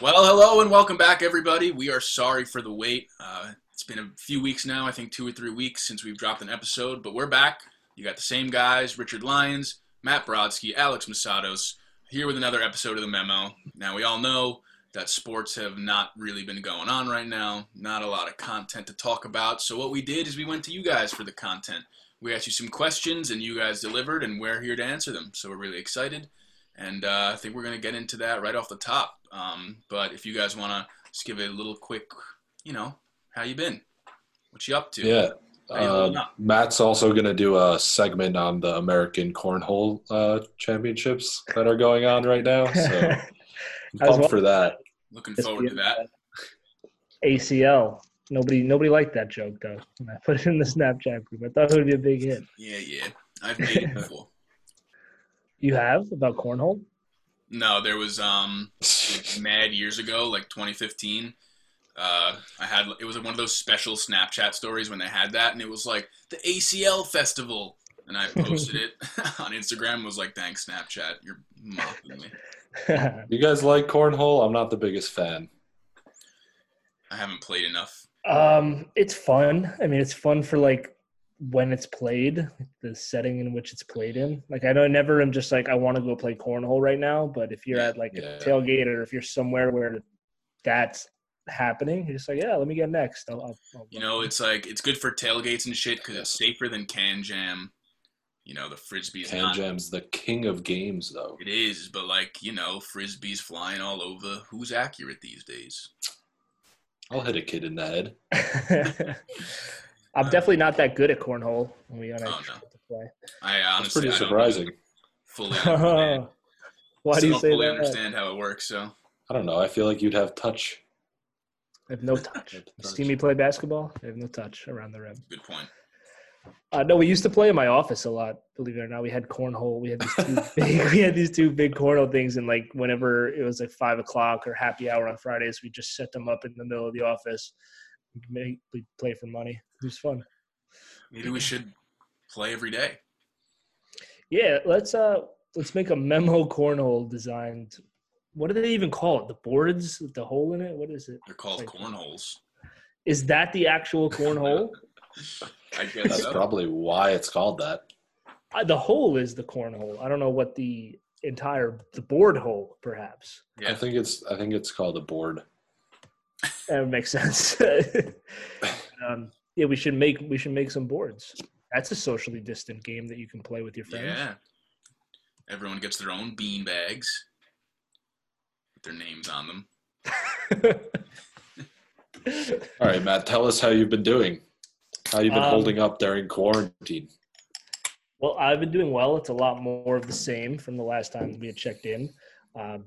Well, hello and welcome back, everybody. We are sorry for the wait. Uh, it's been a few weeks now, I think two or three weeks since we've dropped an episode, but we're back. You got the same guys Richard Lyons, Matt Brodsky, Alex Masados, here with another episode of The Memo. Now, we all know that sports have not really been going on right now, not a lot of content to talk about. So, what we did is we went to you guys for the content. We asked you some questions, and you guys delivered, and we're here to answer them. So, we're really excited. And uh, I think we're going to get into that right off the top. Um, but if you guys want to just give it a little quick, you know, how you been? What you up to? Yeah. How you holding Uh, up? Matt's also going to do a segment on the American Cornhole uh, Championships that are going on right now. So I'm pumped wa- for that. Looking forward to that. ACL. Nobody, nobody liked that joke though. When I put it in the Snapchat group, I thought it would be a big hit. Yeah, yeah. I've made it before. You have about cornhole? No, there was um mad years ago, like 2015. Uh, I had it was one of those special Snapchat stories when they had that, and it was like the ACL festival, and I posted it on Instagram. Was like, thanks Snapchat, you're mocking me. You guys like cornhole? I'm not the biggest fan. I haven't played enough. um, it's fun. I mean, it's fun for like when it's played, the setting in which it's played in. Like, I know I never am just like I want to go play cornhole right now. But if you're Yeah, at like yeah. a tailgate or if you're somewhere where that's happening, you're just like, yeah, let me get next. I'll, I'll, I'll You know, it's like it's good for tailgates and shit because it's safer than can jam. You know, the frisbee's Can not. Jam's the king of games, though. It is, but like you know, frisbees flying all over. Who's accurate these days? I'll hit a kid in the head. I'm definitely not that good at cornhole. When we on oh, no. to play. I That's honestly pretty I don't surprising. fully understand. Why do you say fully that? understand how it works. So I don't know. I feel like you'd have touch. I have no touch. Have touch. see me play basketball? I have no touch around the rim. good point. Uh, no, we used to play in my office a lot. Believe it or not, we had cornhole. We had these two big, we had these two big cornhole things, and like whenever it was like five o'clock or happy hour on Fridays, we just set them up in the middle of the office. We'd we play for money. It was fun. Maybe we should play every day. Yeah, let's uh let's make a memo cornhole designed. What do they even call it? The boards with the hole in it. What is it? They're called Like- cornholes. Is that the actual cornhole? I guess That's so. probably why it's called that. Uh, the hole is the cornhole. I don't know what the entire the board hole, perhaps. Yeah. I think it's. I think it's called a board. That would make sense. um, yeah, we should make we should make some boards. That's a socially distant game that you can play with your friends. Yeah. Everyone gets their own bean bags with their names on them. All right, Matt. Tell us how you've been doing. How you've been Um, holding up during quarantine. Well, I've been doing well. It's a lot more of the same from the last time we had checked in. Um,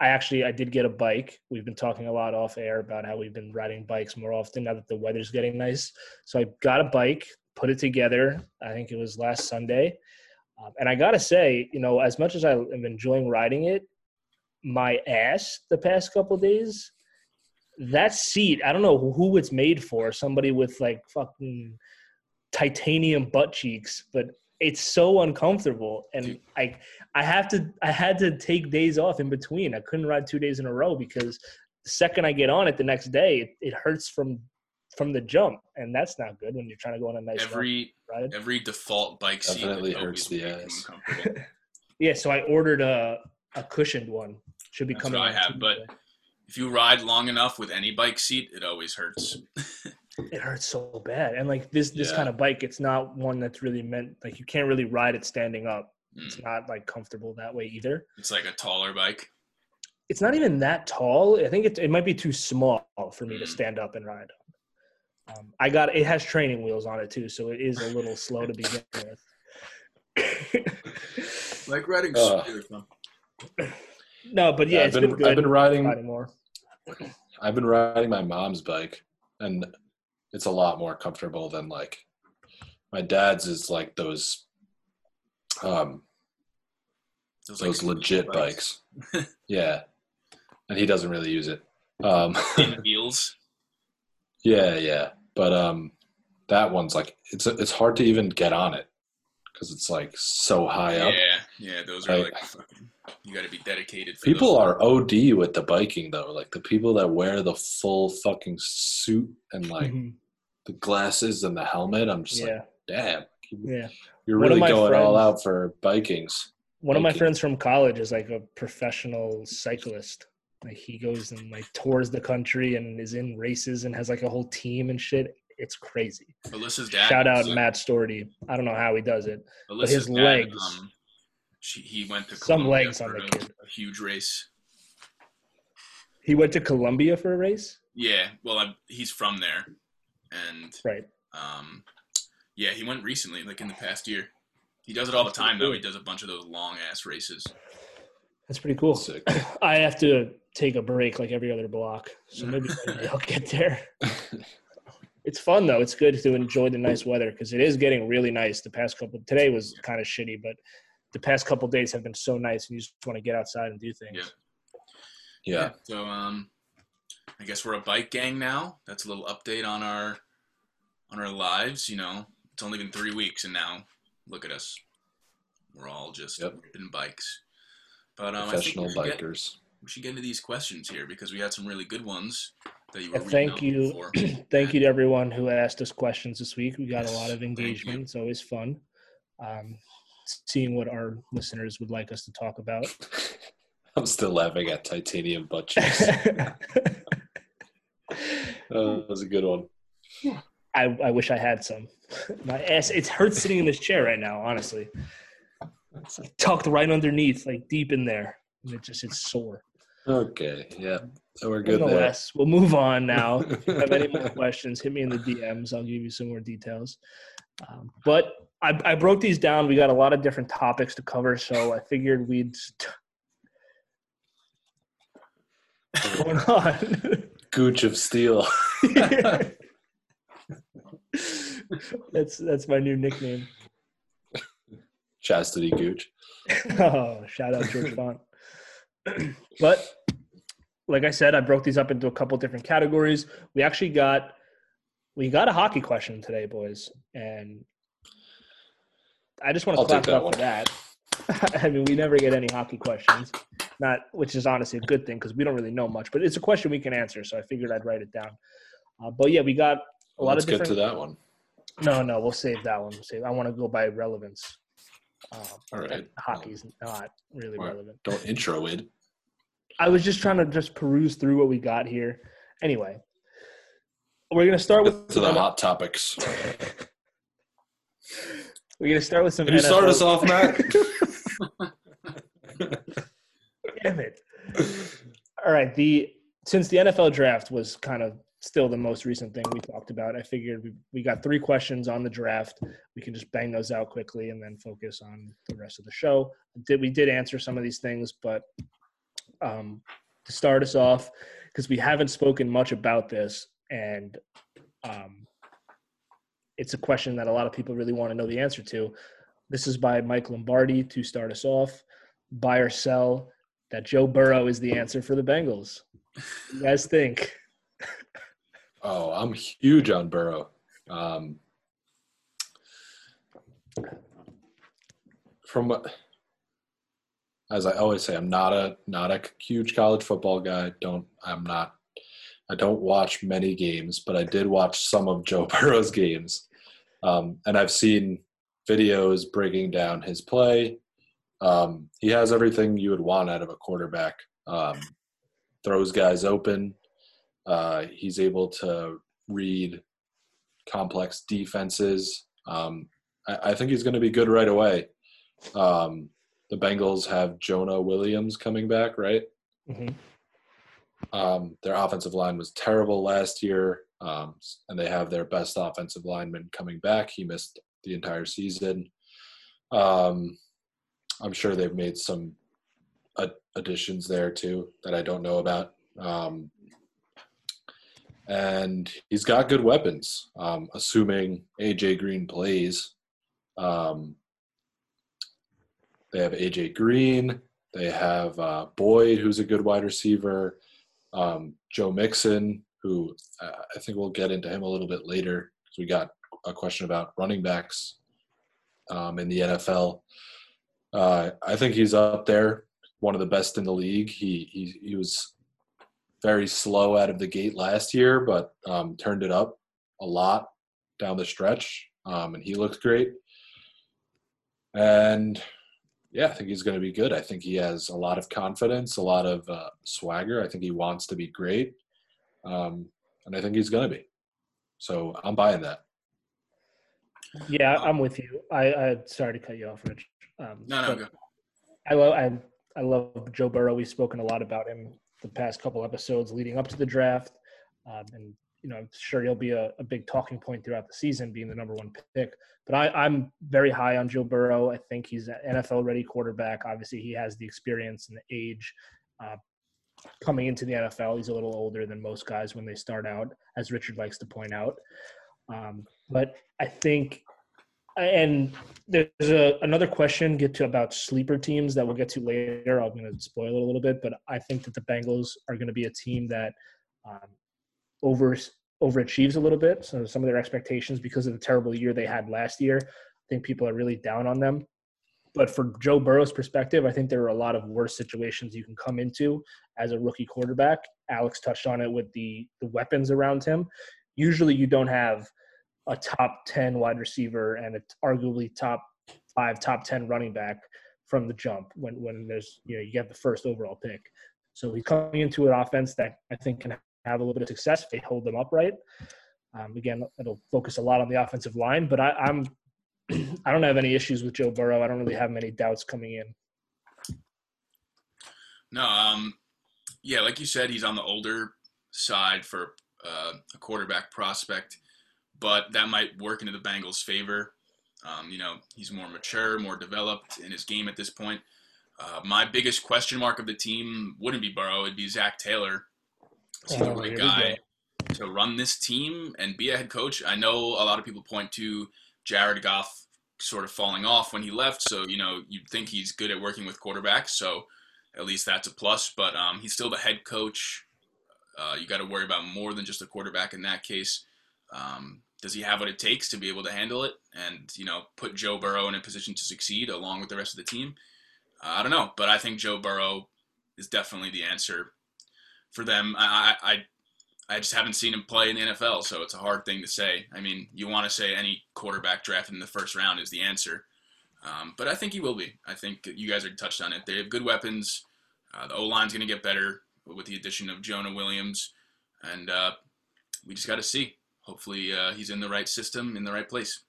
I actually I did get a bike. We've been talking a lot off air about how we've been riding bikes more often now that the weather's getting nice. So I got a bike, put it together. I think it was last Sunday, um, and I gotta say, you know, as much as I am enjoying riding it, my ass the past couple days, that seat I don't know who it's made for. Somebody with like fucking titanium butt cheeks, but it's so uncomfortable and Dude. I I have to I had to take days off in between. I couldn't ride two days in a row because the second I get on it the next day, it, it hurts from from the jump, and that's not good when you're trying to go on a nice Every ride. every default bike seat Definitely is hurts always the ass. Yeah, so I ordered a a cushioned one. Should be That's coming. what I on have, but- If you ride long enough with any bike seat, it always hurts. it hurts so bad. And like this this Yeah. kind of bike, it's not one that's really meant like you can't really ride it standing up. Mm. It's not like comfortable that way either. It's like a taller bike. it's not even that tall. I think it, it might be too small for me to Mm. stand up and ride. Um, I got it has training wheels on it too, so it is a little slow to begin with. Like riding Uh. no, but yeah, I've it's been, been, good. I've been riding. riding more. I've been riding my mom's bike, and it's a lot more comfortable than like my dad's. Is like those, um, Those, those legit bikes. yeah, and he doesn't really use it. Um, Thin wheels. yeah, yeah, but um, that one's like it's it's hard to even get on it because it's like so high up. Yeah, yeah, those are Right. like fucking. You got to be dedicated. For People those. are OD with the biking though. Like the people that wear the full fucking suit and like Mhm. The glasses and the helmet. I'm just like, damn, yeah. you're really my going all out for bikings. One of my friends from college is like a professional cyclist. Like he goes and like tours the country and is in races and has like a whole team and shit. It's crazy. Alyssa's dad. Shout out was, uh, Matt Storty. I don't know how he does it. Alyssa's his dad, legs. Um, she, he went to Some Colombia legs on the a, kid. a huge race. He went to Colombia for a race. Yeah, well, i he's from there, and Right. um, yeah, he went recently, like in the past year. He does it all the time, though. He does a bunch of those long ass races. That's pretty cool. Sick. I have to take a break like every other block, so maybe maybe I'll get there. It's fun though. It's good to enjoy the nice weather because it is getting really nice. The past couple today was kind of shitty, but the past couple days have been so nice, and you just want to get outside and do things. Yeah. yeah. So, um, I guess we're a bike gang now. That's a little update on our on our lives. You know, it's only been three weeks, and now look at us. We're all just Yep. ripping bikes. But um, I think Professional we should, get, bikers. we should get into these questions here because we had some really good ones that you were And reading thank you, thank you to everyone who asked us questions this week. We got a lot of engagement. It's always fun. Um, seeing what our listeners would like us to talk about. I'm still laughing at titanium butt cheeks. Oh, that was a good one. I, I wish I had some. My ass, it hurts sitting in this chair right now, honestly. It's like tucked right underneath, like deep in there. And it just, it's sore. Okay, yeah, so we're good there. We'll move on now. If you have any more questions, hit me in the DMs. I'll give you some more details. Um, but I, I broke these down. We got a lot of different topics to cover, so I figured we'd. What's going on? Gooch of steel. That's that's my new nickname. Chastity Gooch. Oh, shout out George Font. but like I said, I broke these up into a couple different categories. We actually got we got a hockey question today, boys, and I just want to I'll clap it up for that. I mean, we never get any hockey questions, not which is honestly a good thing because we don't really know much. But it's a question we can answer, so I figured I'd write it down. Uh, but yeah, we got a lot let's of get to that one. No, no, we'll save that one. Save. I want to go by relevance. Um, All right. Hockey's not really All right. relevant. Don't intro it. I was just trying to just peruse through what we got here. Anyway, we're gonna start with To the hot topics. we're gonna start with some. Can you start us off, Matt? Damn it! All right, the since the NFL draft was kind of still the most recent thing we talked about, I figured we, we got three questions on the draft. We can just bang those out quickly and then focus on the rest of the show. Did we did answer some of these things, but um, to start us off, because we haven't spoken much about this, and um, it's a question that a lot of people really want to know the answer to. This is by Mike Lombardi to start us off. Buy or sell that Joe Burrow is the answer for the Bengals. What you guys think? Oh, I'm huge on Burrow. Um, from what- as I always say, I'm not a not a huge college football guy. Don't I'm not. I don't watch many games, but I did watch some of Joe Burrow's games, um, and I've seen videos breaking down his play. Um, he has everything you would want out of a quarterback. Um, throws guys open. Uh, he's able to read complex defenses. Um, I, I think he's going to be good right away. Um, the Bengals have Jonah Williams coming back, right? Mhm. Um, their offensive line was terrible last year, um, and they have their best offensive lineman coming back. He missed the entire season. Um, I'm sure they've made some additions there too that I don't know about. Um, and he's got good weapons, um, assuming AJ Green plays. Um, they have AJ Green. They have uh, Boyd, who's a good wide receiver. Um, Joe Mixon, who uh, I think we'll get into him a little bit later because we got a question about running backs um, in the NFL. Uh, I think he's up there, one of the best in the league. He he, he was very slow out of the gate last year, but um, turned it up a lot down the stretch, um, and he looked great. And yeah, I think he's going to be good. I think he has a lot of confidence, a lot of uh, swagger. I think he wants to be great, um, and I think he's going to be. So I'm buying that. Yeah, I'm with you. I, I sorry to cut you off, Rich. Um, no, no, go. I love I, I love Joe Burrow. We've spoken a lot about him the past couple episodes leading up to the draft, um, and you know, I'm sure he'll be a, a, big talking point throughout the season, being the number one pick. But I, am very high on Joe Burrow. I think he's an NFL ready quarterback. Obviously, he has the experience and the age. Uh, coming into the NFL, he's a little older than most guys when they start out, as Richard likes to point out. Um, but I think, and there's a, another question get to about sleeper teams that we'll get to later. I'm going to spoil it a little bit, but I think that the Bengals are going to be a team that um, over overachieves a little bit. So some of their expectations because of the terrible year they had last year, I think people are really down on them. But for Joe Burrow's perspective, I think there are a lot of worse situations you can come into as a rookie quarterback. Alex touched on it with the the weapons around him. Usually, you don't have a top ten wide receiver and arguably top five, top ten running back from the jump when when there's you know you get the first overall pick. So he's coming into an offense that I think can have a little bit of success if they hold them upright. Um, again, it'll focus a lot on the offensive line, but I, I'm I don't have any issues with Joe Burrow. I don't really have many doubts coming in. No, um, yeah, like you said, he's on the older side for uh, a quarterback prospect, but that might work into the Bengals' favor. Um, you know, he's more mature, more developed in his game at this point. Uh, my biggest question mark of the team wouldn't be Burrow; it'd be Zac Taylor. Is he the right guy to run this team and be a head coach? I know a lot of people point to Jared Goff sort of falling off when he left, so you know you'd think he's good at working with quarterbacks. So at least that's a plus. But um, he's still the head coach. Uh, you got to worry about more than just a quarterback in that case. Um, does he have what it takes to be able to handle it and you know put Joe Burrow in a position to succeed along with the rest of the team? I don't know, but I think Joe Burrow is definitely the answer for them. I, I I just haven't seen him play in the NFL, so it's a hard thing to say. I mean, you want to say any quarterback drafted in the first round is the answer, um, but I think he will be. I think you guys are touched on it. They have good weapons. Uh, the O line's going to get better with the addition of Jonah Williams, and uh, we just got to see. Hopefully, uh, he's in the right system, in the right place.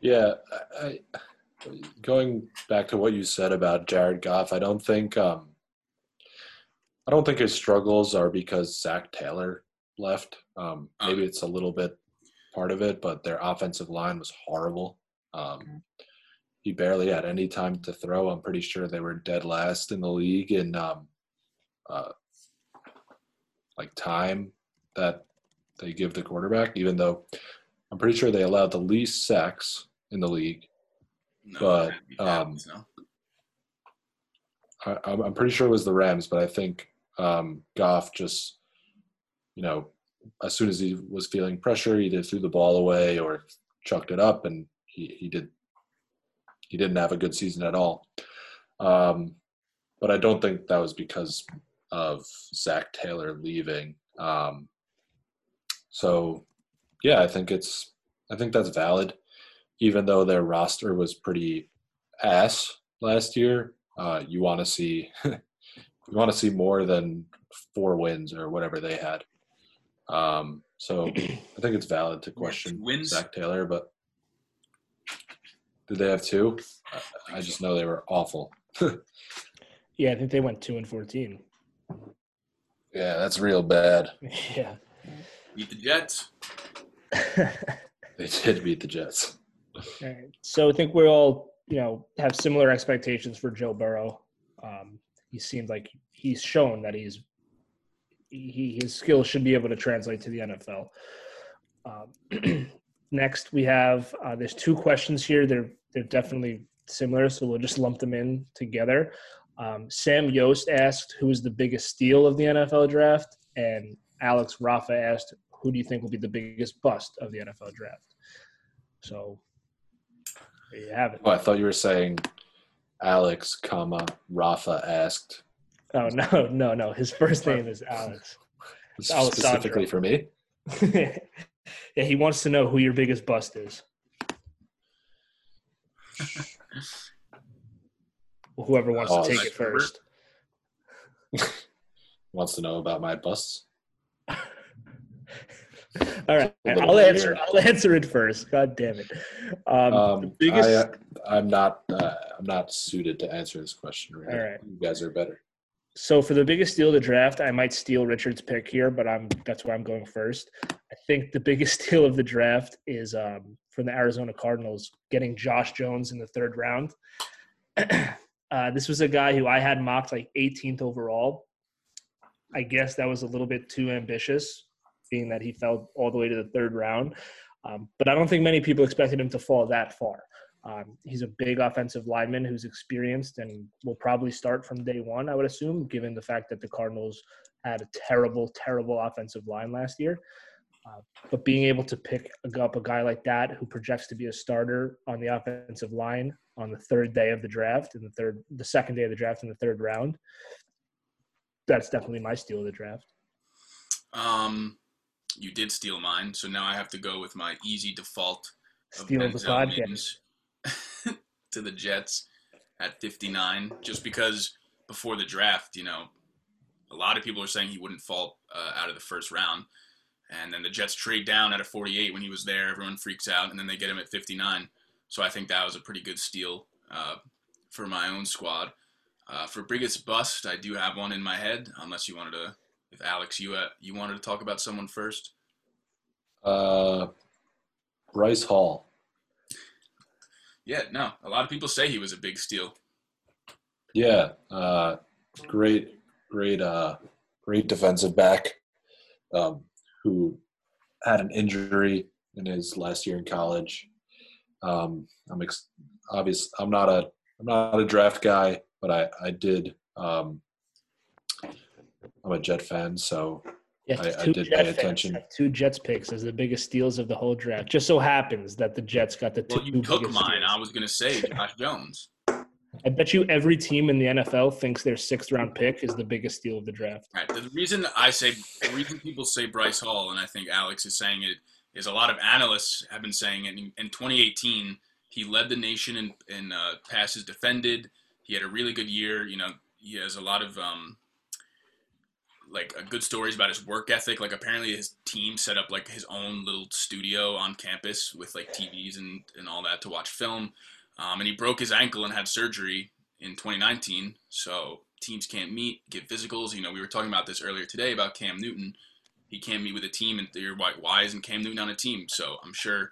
Yeah, I, going back to what you said about Jared Goff, I don't think um, I don't think his struggles are because Zac Taylor left. Um, oh. maybe it's a little bit part of it, but their offensive line was horrible. Um, he barely had any time to throw. I'm pretty sure they were dead last in the league in um, uh, like time that they give the quarterback, even though I'm pretty sure they allowed the least sacks in the league. No, but um, no. I, I'm pretty sure it was the Rams, but I think um, Goff just, you know, as soon as he was feeling pressure, he either threw the ball away or chucked it up, and he, he did. He didn't have a good season at all. Um, but I don't think that was because of Zac Taylor leaving. Um, so, yeah, I think it's I think that's valid, even though their roster was pretty ass last year. Uh, you want to see you want to see more than four wins or whatever they had. Um, so I think it's valid to question wins. Zac Taylor, but did they have two? I, I just know they were awful. yeah, I think they went two and fourteen. Yeah, that's real bad. Yeah. Beat the Jets. they did beat the Jets. All right. So I think we all, you know, have similar expectations for Joe Burrow. Um, he seemed like he's shown that he's he his skills should be able to translate to the NFL. Um, next, we have uh, there's two questions here. They're they're definitely similar, so we'll just lump them in together. Um, Sam Yost asked, "Who is the biggest steal of the NFL draft?" and Alex Rafa asked, "Who do you think will be the biggest bust of the NFL draft?" So, There you have it. Oh, I thought you were saying Alex, comma Rafa asked Oh no, no, no. His first name is Alex. Alessandro. specifically for me. yeah, he wants to know who your biggest bust is. Well, whoever wants Oh, to take it first. Wants to know about my busts. All right, I'll answer. I'll answer it first. God damn it. Um, the Um, biggest. I, uh, I'm not. Uh, I'm not suited to answer this question. All right. You guys are better. So for the biggest steal of the draft, I might steal Richard's pick here, but I'm that's where I'm going first. I think the biggest steal of the draft is um, from the Arizona Cardinals getting Josh Jones in the third round. uh, this was a guy who I had mocked like 18th overall. I guess that was a little bit too ambitious, being that he fell all the way to the third round. Um, but I don't think many people expected him to fall that far. Um, he's a big offensive lineman who's experienced and will probably start from day one, I would assume, given the fact that the Cardinals had a terrible, terrible offensive line last year. Uh, but being able to pick up a guy like that who projects to be a starter on the offensive line on the third day of the draft, in the third, the second day of the draft in the third round, that's definitely my steal of the draft. Um, you did steal mine, so now I have to go with my easy default of Steal the podcast. To the Jets at 59, just because before the draft, you know, a lot of people are saying he wouldn't fall uh, out of the first round. And then the Jets trade down at a 48 when he was there. Everyone freaks out, and then they get him at 59. So I think that was a pretty good steal uh, for my own squad. Uh, for biggest bust, I do have one in my head. Unless you wanted to, if Alex, you uh, you wanted to talk about someone first. Uh, Bryce Hall. Yeah, no. A lot of people say he was a big steal. Yeah, uh, great, great, uh, great defensive back um, who had an injury in his last year in college. Um, I'm ex- obvious. I'm not a I'm not a draft guy, but I I did. Um, I'm a Jet fan, so Yeah, I- I did Jet pay fans attention. Two Jets picks as the biggest steals of the whole draft. Just so happens that the Jets got the two. Well, you took biggest mine. steals. I was gonna say Josh Jones. I bet you every team in the NFL thinks their sixth round pick is the biggest steal of the draft. Right. The reason I say the reason people say Bryce Hall, and I think Alex is saying it, is a lot of analysts have been saying it. In, in 2018, he led the nation in, in uh, passes defended. He had a really good year. You know, he has a lot of um, like good stories about his work ethic. Like apparently his team set up like his own little studio on campus with like TVs and and all that to watch film. Um, and he broke his ankle and had surgery in 2019. So teams can't meet, get physicals. You know, we were talking about this earlier today about Cam Newton. He can't meet with a team, and you're why, why isn't Cam Newton on a team? So I'm sure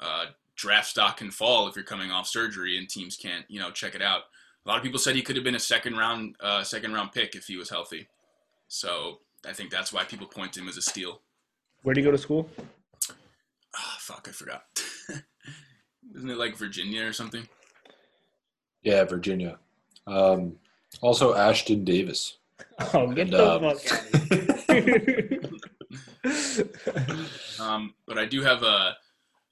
uh, draft stock can fall if you're coming off surgery and teams can't, you know, check it out. A lot of people said he could have been a second round, uh, second round pick if he was healthy. So I think that's why people point to him as a steal. Where do you go to school? Ah, fuck, I forgot. Isn't it like Virginia or something? yeah, Virginia. Um, also, Ashtyn Davis. Oh, get And, the um, fuck out of. Um, but I do have a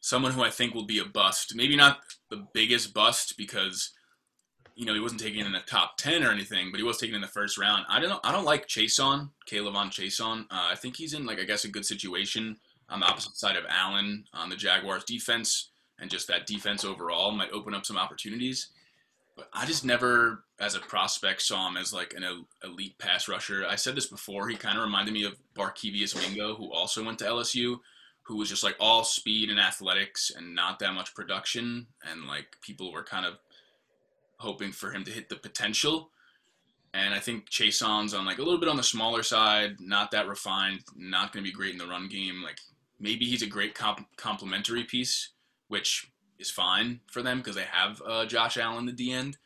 someone who I think will be a bust. Maybe not the biggest bust because you know he wasn't taken in the top ten or anything, but he was taken in the first round. I don't know. I don't like Chaisson, Caleb on Chason. Uh, I think he's in like I guess a good situation on the opposite side of Allen on the Jaguars defense, and just that defense overall might open up some opportunities. But I just never, as a prospect, saw him as like an elite pass rusher. I said this before. He kind of reminded me of Barkevious Mingo, who also went to LSU, who was just like all speed and athletics and not that much production. And like people were kind of hoping for him to hit the potential. And I think Chaisson's on like a little bit on the smaller side, not that refined, not going to be great in the run game. Like maybe he's a great comp- complementary piece, which is fine for them because they have uh, Josh Allen, the D end,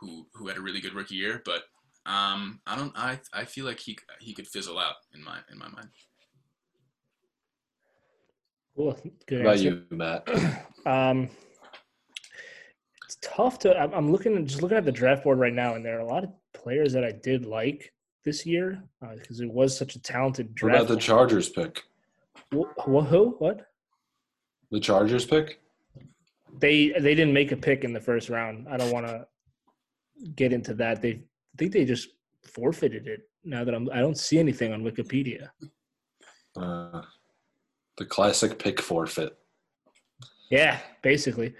who who had a really good rookie year. But um, I don't. I I feel like he he could fizzle out in my in my mind. Cool. Good What about answer. you, Matt? Um, it's tough to. I'm, looking, just looking at the draft board right now, and there are a lot of players that I did like this year because it was such a talented draft. What about the Chargers pick? Wh- wh- who? What? The Chargers pick? they they didn't make a pick in the first round. I don't want to get into that. They I think they just forfeited it. Now that I'm, I don't see anything on Wikipedia. Uh, the classic pick forfeit. Yeah, basically,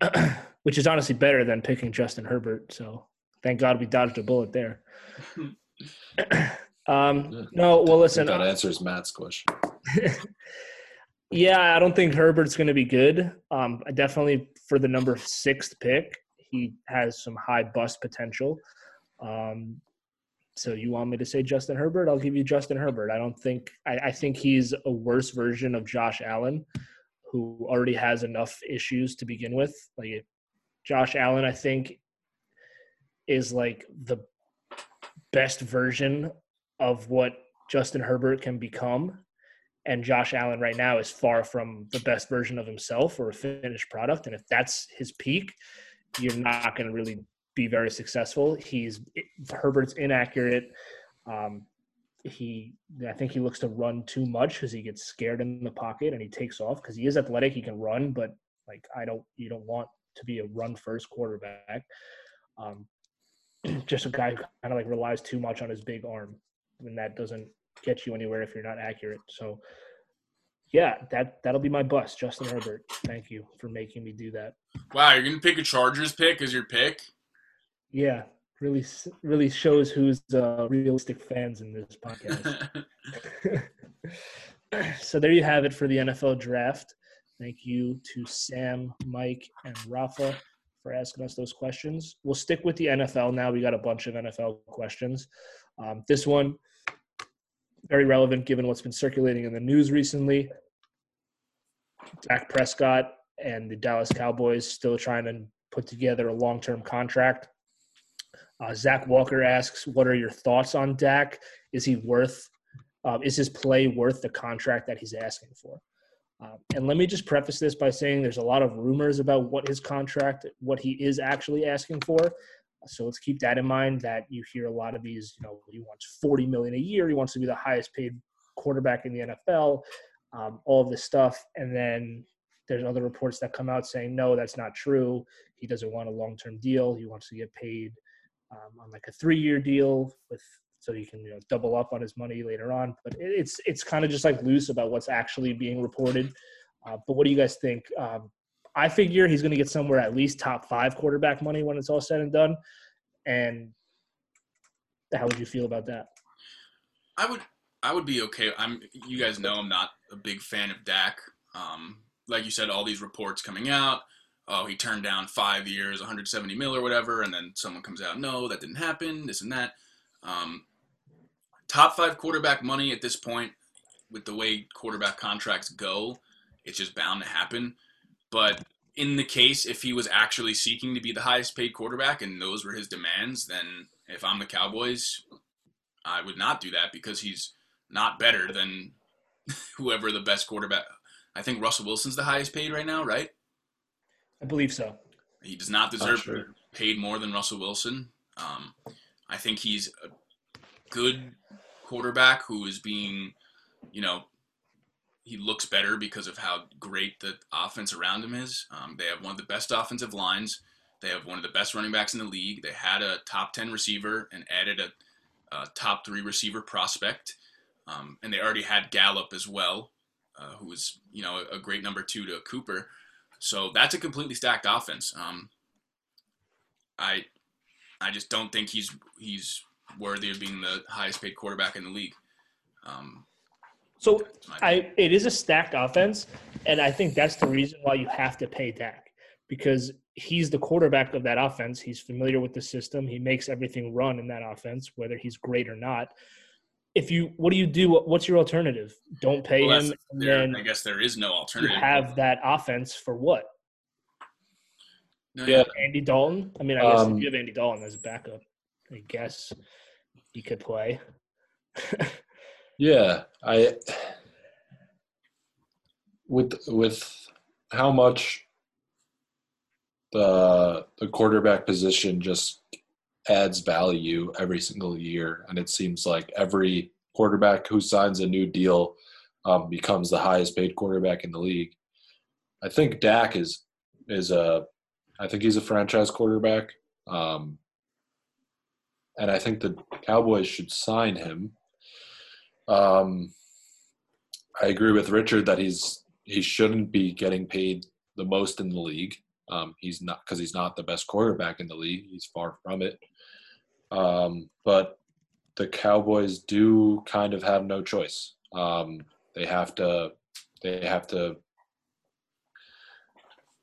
which is honestly better than picking Justin Herbert. So thank God we dodged a bullet there. um, no, well, listen. that answers Matt's question. yeah, I don't think Herbert's going to be good. Um, definitely for the number sixth pick, he has some high bust potential. Um, so you want me to say Justin Herbert? I'll give you Justin Herbert. I don't think I, I think he's a worse version of Josh Allen, who already has enough issues to begin with. Like Josh Allen, I think, is like the best version of what Justin Herbert can become. And Josh Allen right now is far from the best version of himself or a finished product. And if that's his peak, you're not going to really be very successful. He's Herbert's inaccurate. Um, he, I think he looks to run too much because he gets scared in the pocket and he takes off because he is athletic. He can run, but like I don't, you don't want to be a run first quarterback. Um, just a guy who kind of like relies too much on his big arm, and that doesn't get you anywhere if you're not accurate. So, yeah, that that'll be my bust, Justin Herbert. Thank you for making me do that. Wow, you're gonna pick a Chargers pick as your pick? Yeah, really, really shows who's uh, realistic fans in this podcast. so there you have it for the NFL draft. Thank you to Sam, Mike, and Rafa for asking us those questions. We'll stick with the NFL now. We got a bunch of NFL questions. Um, this one, very relevant given what's been circulating in the news recently. Dak Prescott and the Dallas Cowboys still trying to put together a long term contract. Uh, Zach Walker asks, "What are your thoughts on Dak? Is he worth? Um, is his play worth the contract that he's asking for?" Uh, and let me just preface this by saying there's a lot of rumors about what his contract, what he is actually asking for. So let's keep that in mind. That you hear a lot of these, you know, he wants 40 million a year. He wants to be the highest paid quarterback in the NFL. Um, all of this stuff, and then there's other reports that come out saying no, that's not true. He doesn't want a long-term deal. He wants to get paid um, on like a three-year deal with so he can you know double up on his money later on. But it's it's kind of just like loose about what's actually being reported. Uh, but what do you guys think? Um, I figure he's going to get somewhere at least top five quarterback money when it's all said and done. And how would you feel about that? I would I would be okay. I'm you guys know I'm not a big fan of Dak. Um, like you said, all these reports coming out oh, he turned down five years, 170 mil or whatever, and then someone comes out, no, that didn't happen, this and that. Um, top five quarterback money at this point, with the way quarterback contracts go, it's just bound to happen. But in the case, if he was actually seeking to be the highest paid quarterback and those were his demands, then if I'm the Cowboys, I would not do that because he's not better than whoever the best quarterback. I think Russell Wilson's the highest paid right now, right? I believe so. He does not deserve sure. paid more than Russell Wilson. Um, I think he's a good quarterback who is being, you know, he looks better because of how great the offense around him is. Um, they have one of the best offensive lines. They have one of the best running backs in the league. They had a top 10 receiver and added a, a top three receiver prospect. Um, and they already had Gallup as well, uh, who was, you know, a, a great number two to Cooper. So that's a completely stacked offense. Um, I I just don't think he's he's worthy of being the highest paid quarterback in the league. Um, so I it is a stacked offense, and I think that's the reason why you have to pay Dak because he's the quarterback of that offense. He's familiar with the system. He makes everything run in that offense, whether he's great or not. If you what do you do? What's your alternative? Don't pay well, him then i guess there is no alternative. have that offense for what? No, yeah. andy dalton? I mean i guess um, if you have andy dalton as a backup i guess he could play yeah i with with how much the the quarterback position just adds value every single year. And it seems like every quarterback who signs a new deal um, becomes the highest paid quarterback in the league. I think Dak is is a, I think he's a franchise quarterback, um, and I think the Cowboys should sign him. Um, I agree with Richard that he's he shouldn't be getting paid the most in the league. Um, he's not because he's not the best quarterback in the league. He's far from it. Um, but the Cowboys do kind of have no choice. Um, they have to. They have to.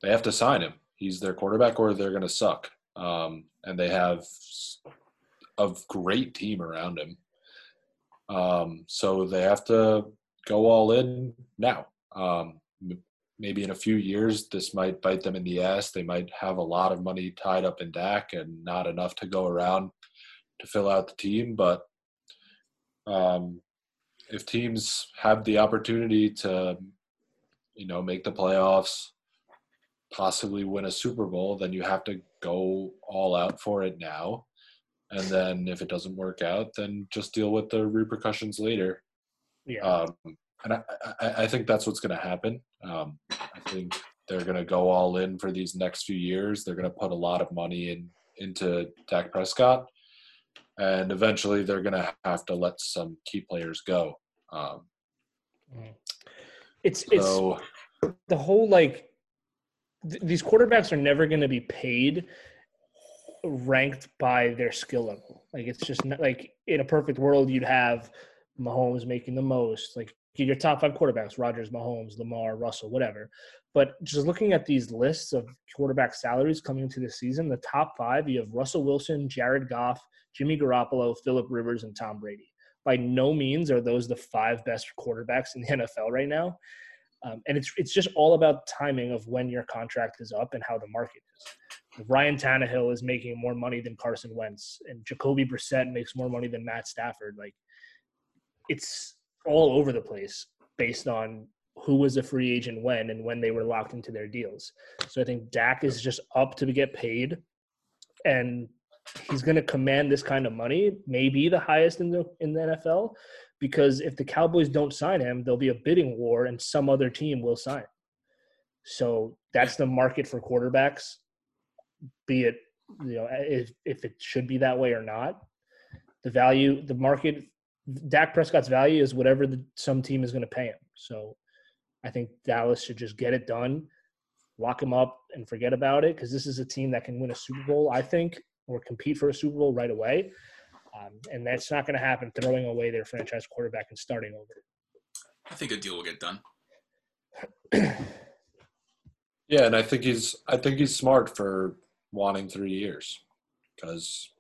They have to sign him. He's their quarterback, or they're going to suck. Um, and they have a great team around him. Um, so they have to go all in now. Um, maybe in a few years, this might bite them in the ass. They might have a lot of money tied up in Dak and not enough to go around to fill out the team. But um, if teams have the opportunity to, you know, make the playoffs, possibly win a Super Bowl, then you have to go all out for it now. And then if it doesn't work out, then just deal with the repercussions later. Yeah. Um, and I, I, I, think that's what's going to happen. Um, I think they're going to go all in for these next few years. They're going to put a lot of money in into Dak Prescott, and eventually they're going to have to let some key players go. Um, it's so, it's the whole like th- these quarterbacks are never going to be paid ranked by their skill level. Like it's just not, like in a perfect world, you'd have Mahomes making the most, like your top five quarterbacks: Rodgers, Mahomes, Lamar, Russell, whatever. But just looking at these lists of quarterback salaries coming into the season, the top five you have Russell Wilson, Jared Goff, Jimmy Garoppolo, Philip Rivers, and Tom Brady. By no means are those the five best quarterbacks in the NFL right now. Um, and it's it's just all about timing of when your contract is up and how the market is. Ryan Tannehill is making more money than Carson Wentz, and Jacoby Brissett makes more money than Matt Stafford. Like, it's all over the place based on who was a free agent when and when they were locked into their deals. So I think Dak is just up to get paid, and he's going to command this kind of money, maybe the highest in the in the NFL, because if the Cowboys don't sign him, there'll be a bidding war, and some other team will sign. So that's the market for quarterbacks, be it you know if if it should be that way or not. The value, the market Dak Prescott's value is whatever the, some team is going to pay him. So I think Dallas should just get it done, lock him up, and forget about it because this is a team that can win a Super Bowl, I think, or compete for a Super Bowl right away. Um, and that's not going to happen throwing away their franchise quarterback and starting over. I think a deal will get done. yeah, and I think he's I think he's smart for wanting three years because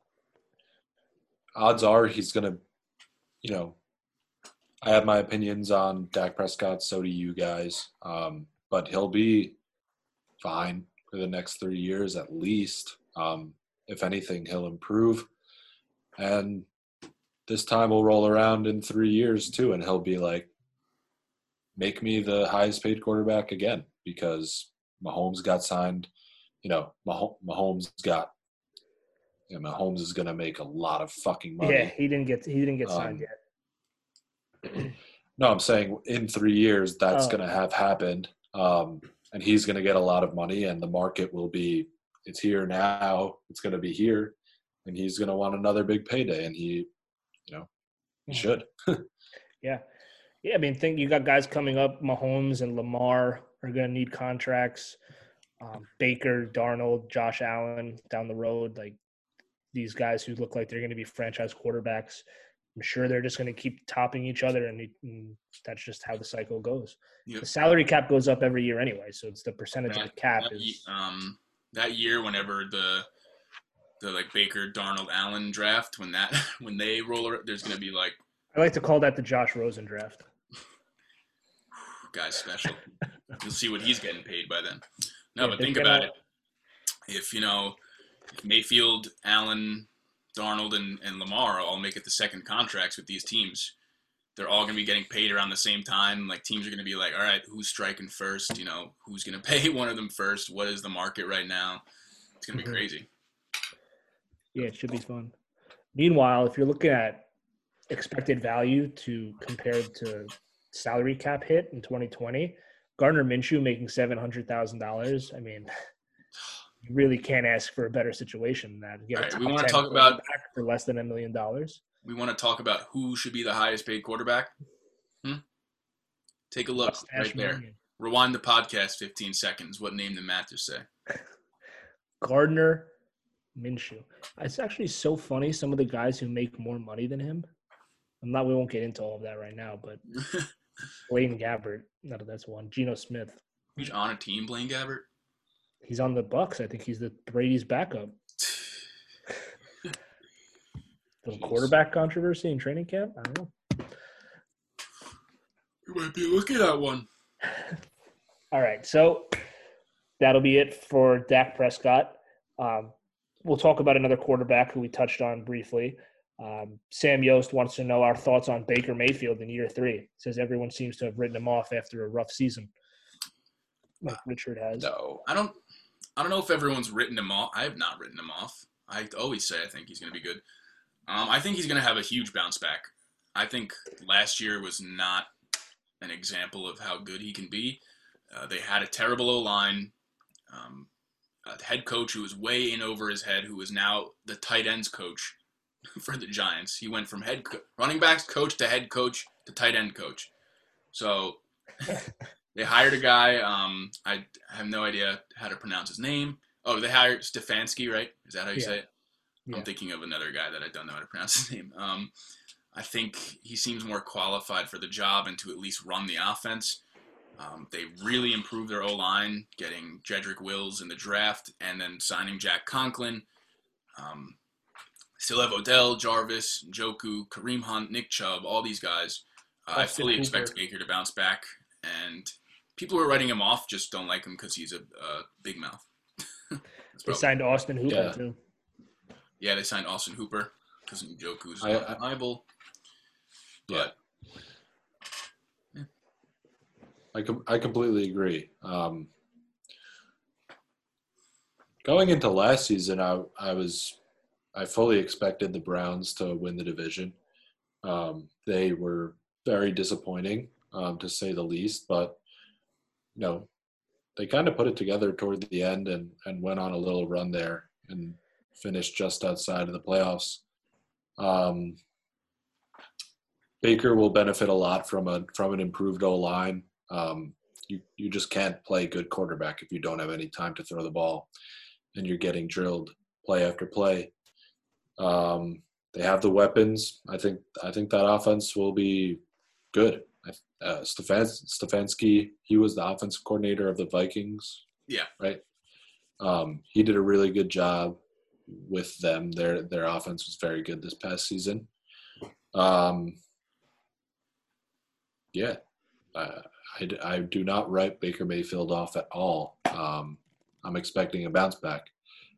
odds are he's going to you know, I have my opinions on Dak Prescott. So do you guys. Um, but he'll be fine for the next three years at least. Um, if anything, he'll improve. And this time will roll around in three years too, and he'll be like, make me the highest paid quarterback again because Mahomes got signed. You know, Mahomes got yeah, Mahomes is going to make a lot of fucking money. Yeah, he didn't get he didn't get signed um, yet. No, I'm saying in three years that's oh. going to have happened, um, and he's going to get a lot of money, and the market will be it's here now. It's going to be here, and he's going to want another big payday, and he, you know, he should. yeah, yeah. I mean, think you got guys coming up. Mahomes and Lamar are going to need contracts. Um, Baker, Darnold, Josh Allen down the road. Like these guys who look like they're going to be franchise quarterbacks. I'm sure they're just going to keep topping each other, and, and that's just how the cycle goes. Yep. The salary cap goes up every year anyway, so it's the percentage that, of the cap that, is. Um, that year, whenever the the like Baker, Darnold, Allen draft, when that when they roll, there's going to be like. I like to call that the Josh Rosen draft. Guy's special. You'll see what he's getting paid by then. No, yeah, but think about it. If you know Mayfield, Allen, Darnold, and, and Lamar all make it the second contracts with these teams. They're all going to be getting paid around the same time. Like teams are going to be like, all right, who's striking first? You know, who's going to pay one of them first? What is the market right now? It's going to be mm-hmm. crazy. Yeah, it should be fun. Meanwhile, if you're looking at expected value to compared to salary cap hit in 2020, Gardner Minshew making seven hundred thousand dollars. I mean, you really can't ask for a better situation than that. Get a All right, we wanna talk about- for less than a million dollars. We want to talk about who should be the highest paid quarterback. Hmm? Take a look Mustache right there. million. Rewind the podcast 15 seconds. What name did Matt just say? Gardner Minshew. It's actually so funny. Some of the guys who make more money than him. I'm not. We won't get into all of that right now. But Blaine Gabbert. No, that's one. Geno Smith. He's on a team, Blaine Gabbert? He's on the Bucs. I think he's the Brady's backup. The quarterback controversy in training camp. I don't know. You might be looking at one. All right, so that'll be it for Dak Prescott. Um, we'll talk about another quarterback who we touched on briefly. Um, Sam Yost wants to know our thoughts on Baker Mayfield in year three. Says everyone seems to have written him off after a rough season, like Richard has. No. I don't. I don't know if everyone's written him off. I have not written him off. I always say I think he's going to be good. Um, I think he's going to have a huge bounce back. I think last year was not an example of how good he can be. Uh, they had a terrible O line, um, a head coach who was way in over his head, who is now the tight ends coach for the Giants. He went from head co- running backs coach to head coach to tight end coach. So they hired a guy. Um, I have no idea how to pronounce his name. Oh, they hired Stefanski, right? Is that how you Yeah. say it? Yeah. I'm thinking of another guy that I don't know how to pronounce his name. Um, I think he seems more qualified for the job and to at least run the offense. Um, they really improved their O line, getting Jedrick Wills in the draft and then signing Jack Conklin. Um, still have Odell, Jarvis, Njoku, Kareem Hunt, Nick Chubb, all these guys. Uh, I Austin fully expect Hooper. Baker to bounce back, and people who are writing him off just don't like him because he's a, a big mouth. They probably- signed Austin Hooper Yeah. too. yeah, they signed Austin Hooper because Njoku's I- not reliable. Yeah. But I com- I completely agree. Um, going into last season, I I was I fully expected the Browns to win the division. Um, they were very disappointing, um, to say the least. But you know, they kind of put it together toward the end and and went on a little run there and finished just outside of the playoffs. Um, Baker will benefit a lot from a from an improved O line. Um, you you just can't play good quarterback if you don't have any time to throw the ball, and you're getting drilled play after play. Um, they have the weapons. I think I think that offense will be good. Uh, Stefan, Stefanski, he was the offensive coordinator of the Vikings. Yeah. Right. Um, he did a really good job with them. Their their offense was very good this past season. Um, yeah, uh, I, I do not write Baker Mayfield off at all. Um, I'm expecting a bounce back.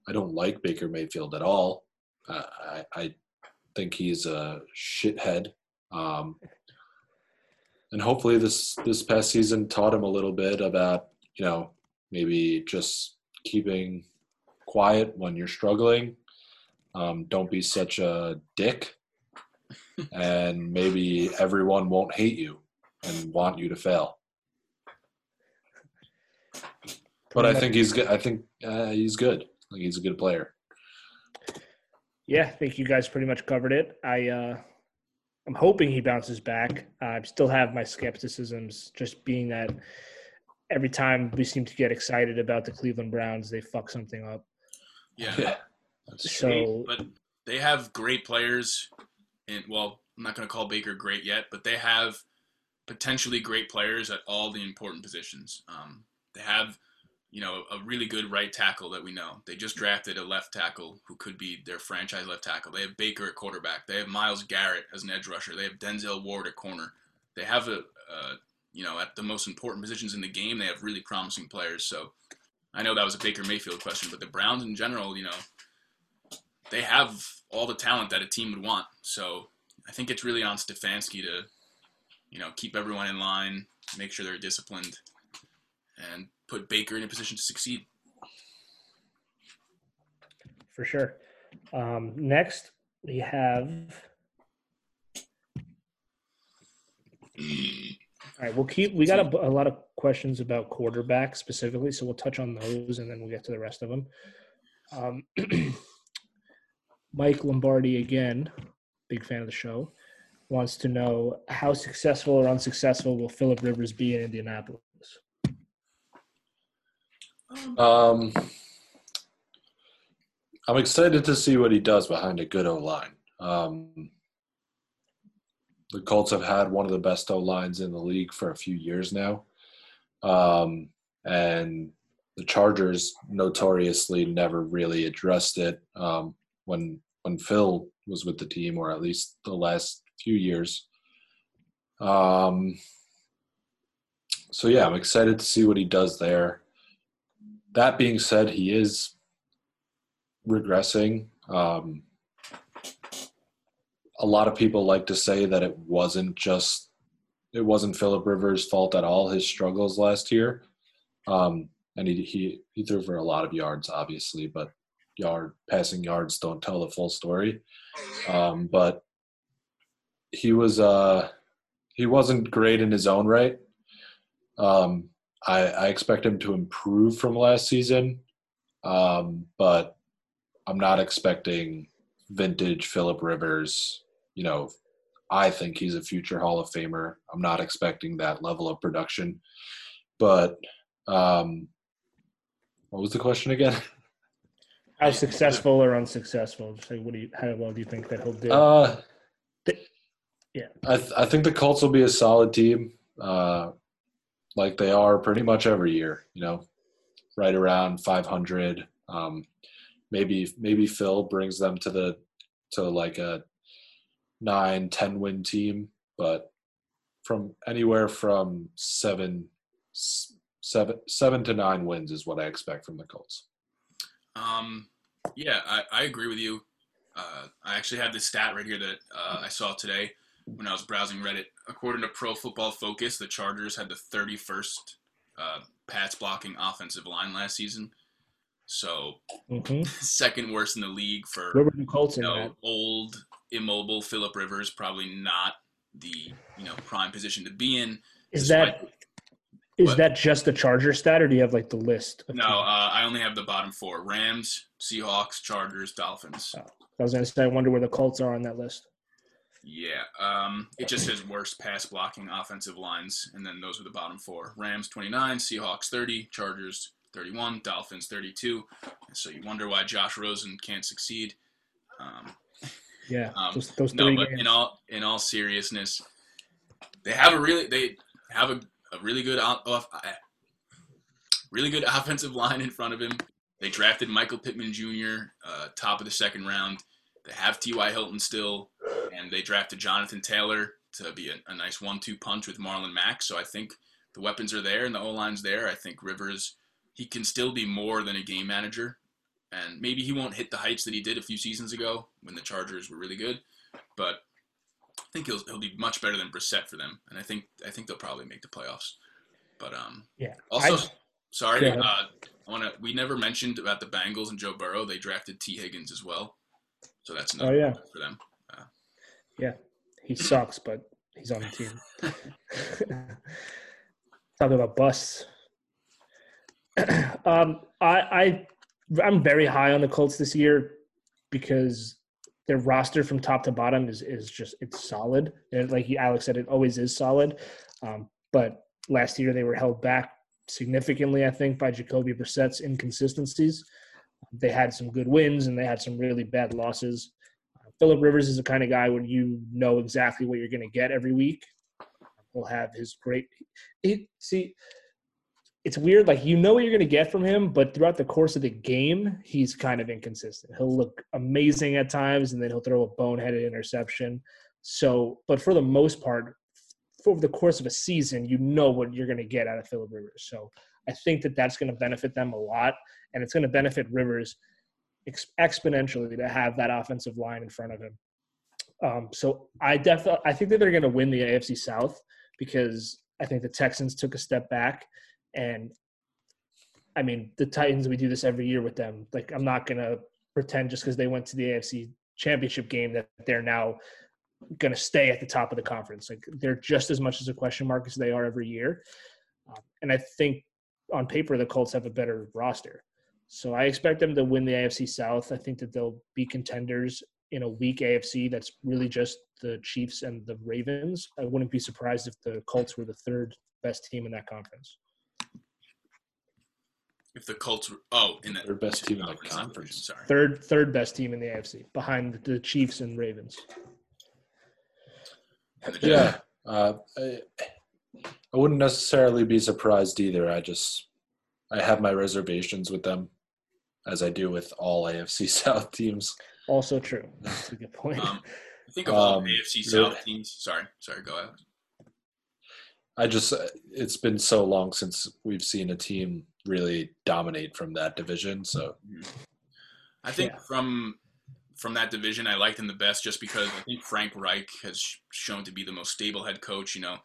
I don't like Baker Mayfield at all. Uh, I, I think he's a shithead. Um, and hopefully this this past season taught him a little bit about you know maybe just keeping quiet when you're struggling. Um, don't be such a dick, and maybe everyone won't hate you and want you to fail. But I think he's good. I think uh, he's good. I think he's a good player. Yeah, I think you guys pretty much covered it. I uh I'm hoping he bounces back. I still have my skepticisms, just being that every time we seem to get excited about the Cleveland Browns, they fuck something up. yeah, Yeah, that's true. So but they have great players. And well, I'm not going to call Baker great yet, but they have potentially great players at all the important positions. Um, they have, you know, a really good right tackle that we know. They just drafted a left tackle who could be their franchise left tackle. They have Baker at quarterback. They have Myles Garrett as an edge rusher. They have Denzel Ward at corner. They have a, uh, you know, at the most important positions in the game, they have really promising players. So I know that was a Baker Mayfield question, but the Browns in general, you know, they have all the talent that a team would want. So I think it's really on Stefanski to, you know, keep everyone in line, make sure they're disciplined, and put Baker in a position to succeed. for sure. Um, next, we have All right, we'll keep. We got a, a, lot of questions about quarterback specifically, so we'll touch on those, and then we'll get to the rest of them. Um, Mike Lombardi again, big fan of the show, wants to know how successful or unsuccessful will Philip Rivers be in Indianapolis? Um, I'm excited to see what he does behind a good O line. Um, the Colts have had one of the best O lines in the league for a few years now. Um, and the Chargers notoriously never really addressed it um, when when Phil was with the team, or at least the last few years. Um, so yeah, I'm excited to see what he does there. That being said, he is regressing. Um, a lot of people like to say that it wasn't just it wasn't Philip Rivers' fault at all. His struggles last year, um, and he, he he threw for a lot of yards, obviously, but yard passing yards don't tell the full story. Um, but he was uh, he wasn't great in his own right. Um, I, I expect him to improve from last season, um, but I'm not expecting vintage Philip Rivers you know, I think he's a future Hall of Famer. I'm not expecting that level of production. But um, what was the question again? How successful or unsuccessful? Just like, what do you? How well do you think that he'll do? Uh, yeah, I th- I think the Colts will be a solid team, uh, like they are pretty much every year. You know, right around 500. Um, maybe maybe Phil brings them to the to like a nine, ten win team, but from anywhere from seven, seven, seven to nine wins is what I expect from the Colts. Um, yeah, I, I agree with you. Uh, I actually have this stat right here that uh, I saw today when I was browsing Reddit. According to Pro Football Focus, the Chargers had the 31st uh, pass blocking offensive line last season. So mm-hmm. second worst in the league for Where were the Colts you know, old immobile Philip Rivers probably not the you know prime position to be in. Is that is but, that just the Charger stat, or do you have like the list? no, uh, I only have the bottom four: Rams, Seahawks, Chargers, Dolphins. Oh, I was going to say, I wonder where the Colts are on that list. Yeah, um, it just says worst pass blocking offensive lines, and then those are the bottom four: Rams twenty nine, Seahawks thirty, Chargers thirty one, Dolphins thirty two. So you wonder why Josh Rosen can't succeed. Um, yeah, um, those, those no, but games. in all in all seriousness, they have a really they have a, a really good off, really good offensive line in front of him. They drafted Michael Pittman Jr. Uh, top of the second round. They have T.Y. Hilton still, and they drafted Jonathan Taylor to be a, a nice one-two punch with Marlon Mack. So I think the weapons are there and the O line's there. I think Rivers he can still be more than a game manager and maybe he won't hit the heights that he did a few seasons ago when the Chargers were really good, but I think he'll he'll be much better than Brissett for them, and I think I think they'll probably make the playoffs. But um, yeah. Also, I, sorry, uh, I want to. We never mentioned about the Bengals and Joe Burrow. They drafted Tee Higgins as well, so that's another oh, yeah. for them. Uh, yeah, he sucks, but he's on the team. Talking about busts. um, I, I I'm very high on the Colts this year because their roster from top to bottom is is just it's solid. And like Alex said, it always is solid. Um, but last year they were held back significantly, I think, by Jacoby Brissett's inconsistencies. They had some good wins and they had some really bad losses. Uh, Philip Rivers is the kind of guy where you know exactly what you're going to get every week. He'll have his great. He, see, it's weird. Like you know what you're going to get from him, but throughout the course of the game, he's kind of inconsistent. He'll look amazing at times, and then he'll throw a boneheaded interception. So, but for the most part, over the course of a season, you know what you're going to get out of Philip Rivers. So, I think that that's going to benefit them a lot, and it's going to benefit Rivers ex- exponentially to have that offensive line in front of him. Um, so, I definitely I think that they're going to win the AFC South because I think the Texans took a step back and I mean, the Titans, we do this every year with them. Like, I'm not going to pretend just because they went to the AFC championship game that they're now going to stay at the top of the conference. Like they're just as much as a question mark as they are every year. Uh, and I think on paper the Colts have a better roster. So I expect them to win the AFC South. I think that they'll be contenders in a weak AFC that's really just the Chiefs and the Ravens. I wouldn't be surprised if the Colts were the third best team in that conference. If the Colts were oh in the Third best team in the conference, not conference. division, Sorry. Third third best team in the AFC behind the Chiefs and Ravens. And Yeah, uh, I, I wouldn't necessarily be surprised either. I just I have my reservations with them, as I do with all AFC South teams. Also true. That's a good point. Um, I think of all Um, AFC you're- South teams. Sorry, sorry, go ahead. I just it's been so long since we've seen a team really dominate from that division. So I think Yeah. from from that division, I liked him the best just because I think Frank Reich has shown to be the most stable head coach. You know,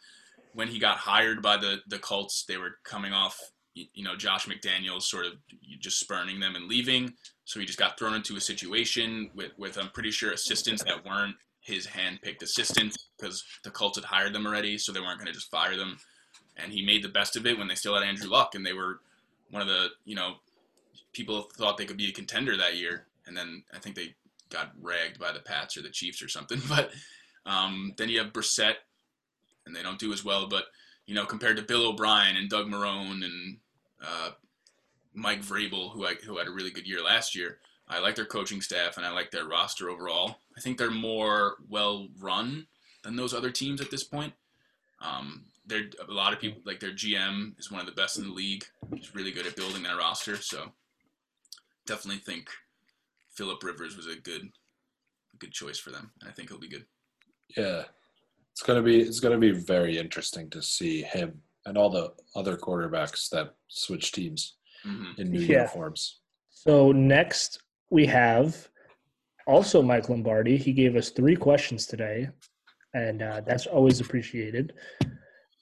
when he got hired by the the Colts, they were coming off you know Josh McDaniels sort of just spurning them and leaving, so he just got thrown into a situation with with I'm pretty sure assistants that weren't his hand-picked assistants because the Colts had hired them already, so they weren't going to just fire them. And he made the best of it when they still had Andrew Luck, and they were one of the you know people thought they could be a contender that year, and then I think they got ragged by the Pats or the Chiefs or something. But um, then you have Brissett, and they don't do as well. But you know, compared to Bill O'Brien and Doug Marrone and uh, Mike Vrabel, who I, who had a really good year last year, I like their coaching staff and I like their roster overall. I think they're more well run than those other teams at this point. Um, they're a lot of people like their GM is one of the best in the league. He's really good at building that roster. So definitely think Philip Rivers was a good good choice for them. And I think he'll be good. yeah, it's gonna be it's gonna be very interesting to see him and all the other quarterbacks that switch teams hmm in new Yeah. uniforms. So next we have also Mike Lombardi. He gave us three questions today, and uh, that's always appreciated.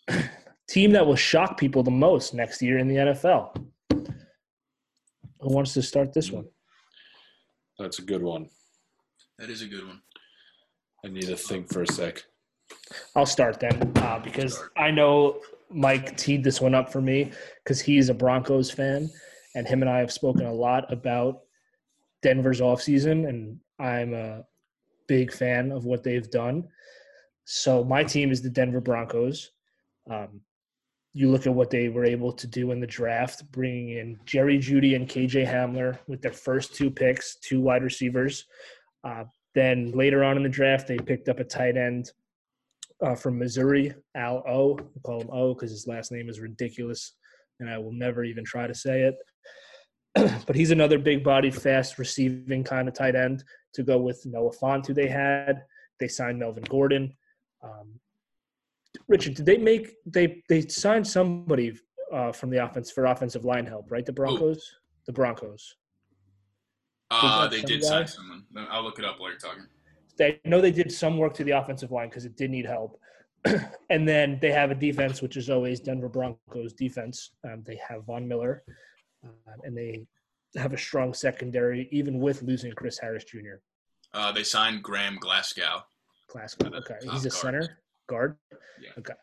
Team that will shock people the most next year in the NFL. Who wants to start this one? That's a good one. That is a good one. I need to think for a sec. I'll start then uh, because. I know Mike teed this one up for me because he's a Broncos fan, and him and I have spoken a lot about Denver's offseason, and I'm a big fan of what they've done. So my team is the Denver Broncos. Um, you look at what they were able to do in the draft, bringing in Jerry Jeudy and KJ Hamler with their first two picks, two wide receivers. Uh, then later on in the draft, they picked up a tight end uh, from Missouri, Al O. We call him O because his last name is ridiculous, and I will never even try to say it. but he's another big-bodied, fast receiving kind of tight end to go with Noah Fant, who they had. They signed Melvin Gordon. Um, Richard, did they make they they signed somebody uh, from the offense for offensive line help, right? The Broncos. The Broncos. Uh, they did guy? sign someone. I'll look it up while you're talking. They know they did some work to the offensive line because it did need help. and then they have a defense, which is always Denver Broncos defense. Um, they have Von Miller, uh, and they have a strong secondary, even with losing Chris Harris Jr. Uh, they signed Graham Glasgow. Classical. Uh, Okay, he's a guard. center guard. Yeah. Okay.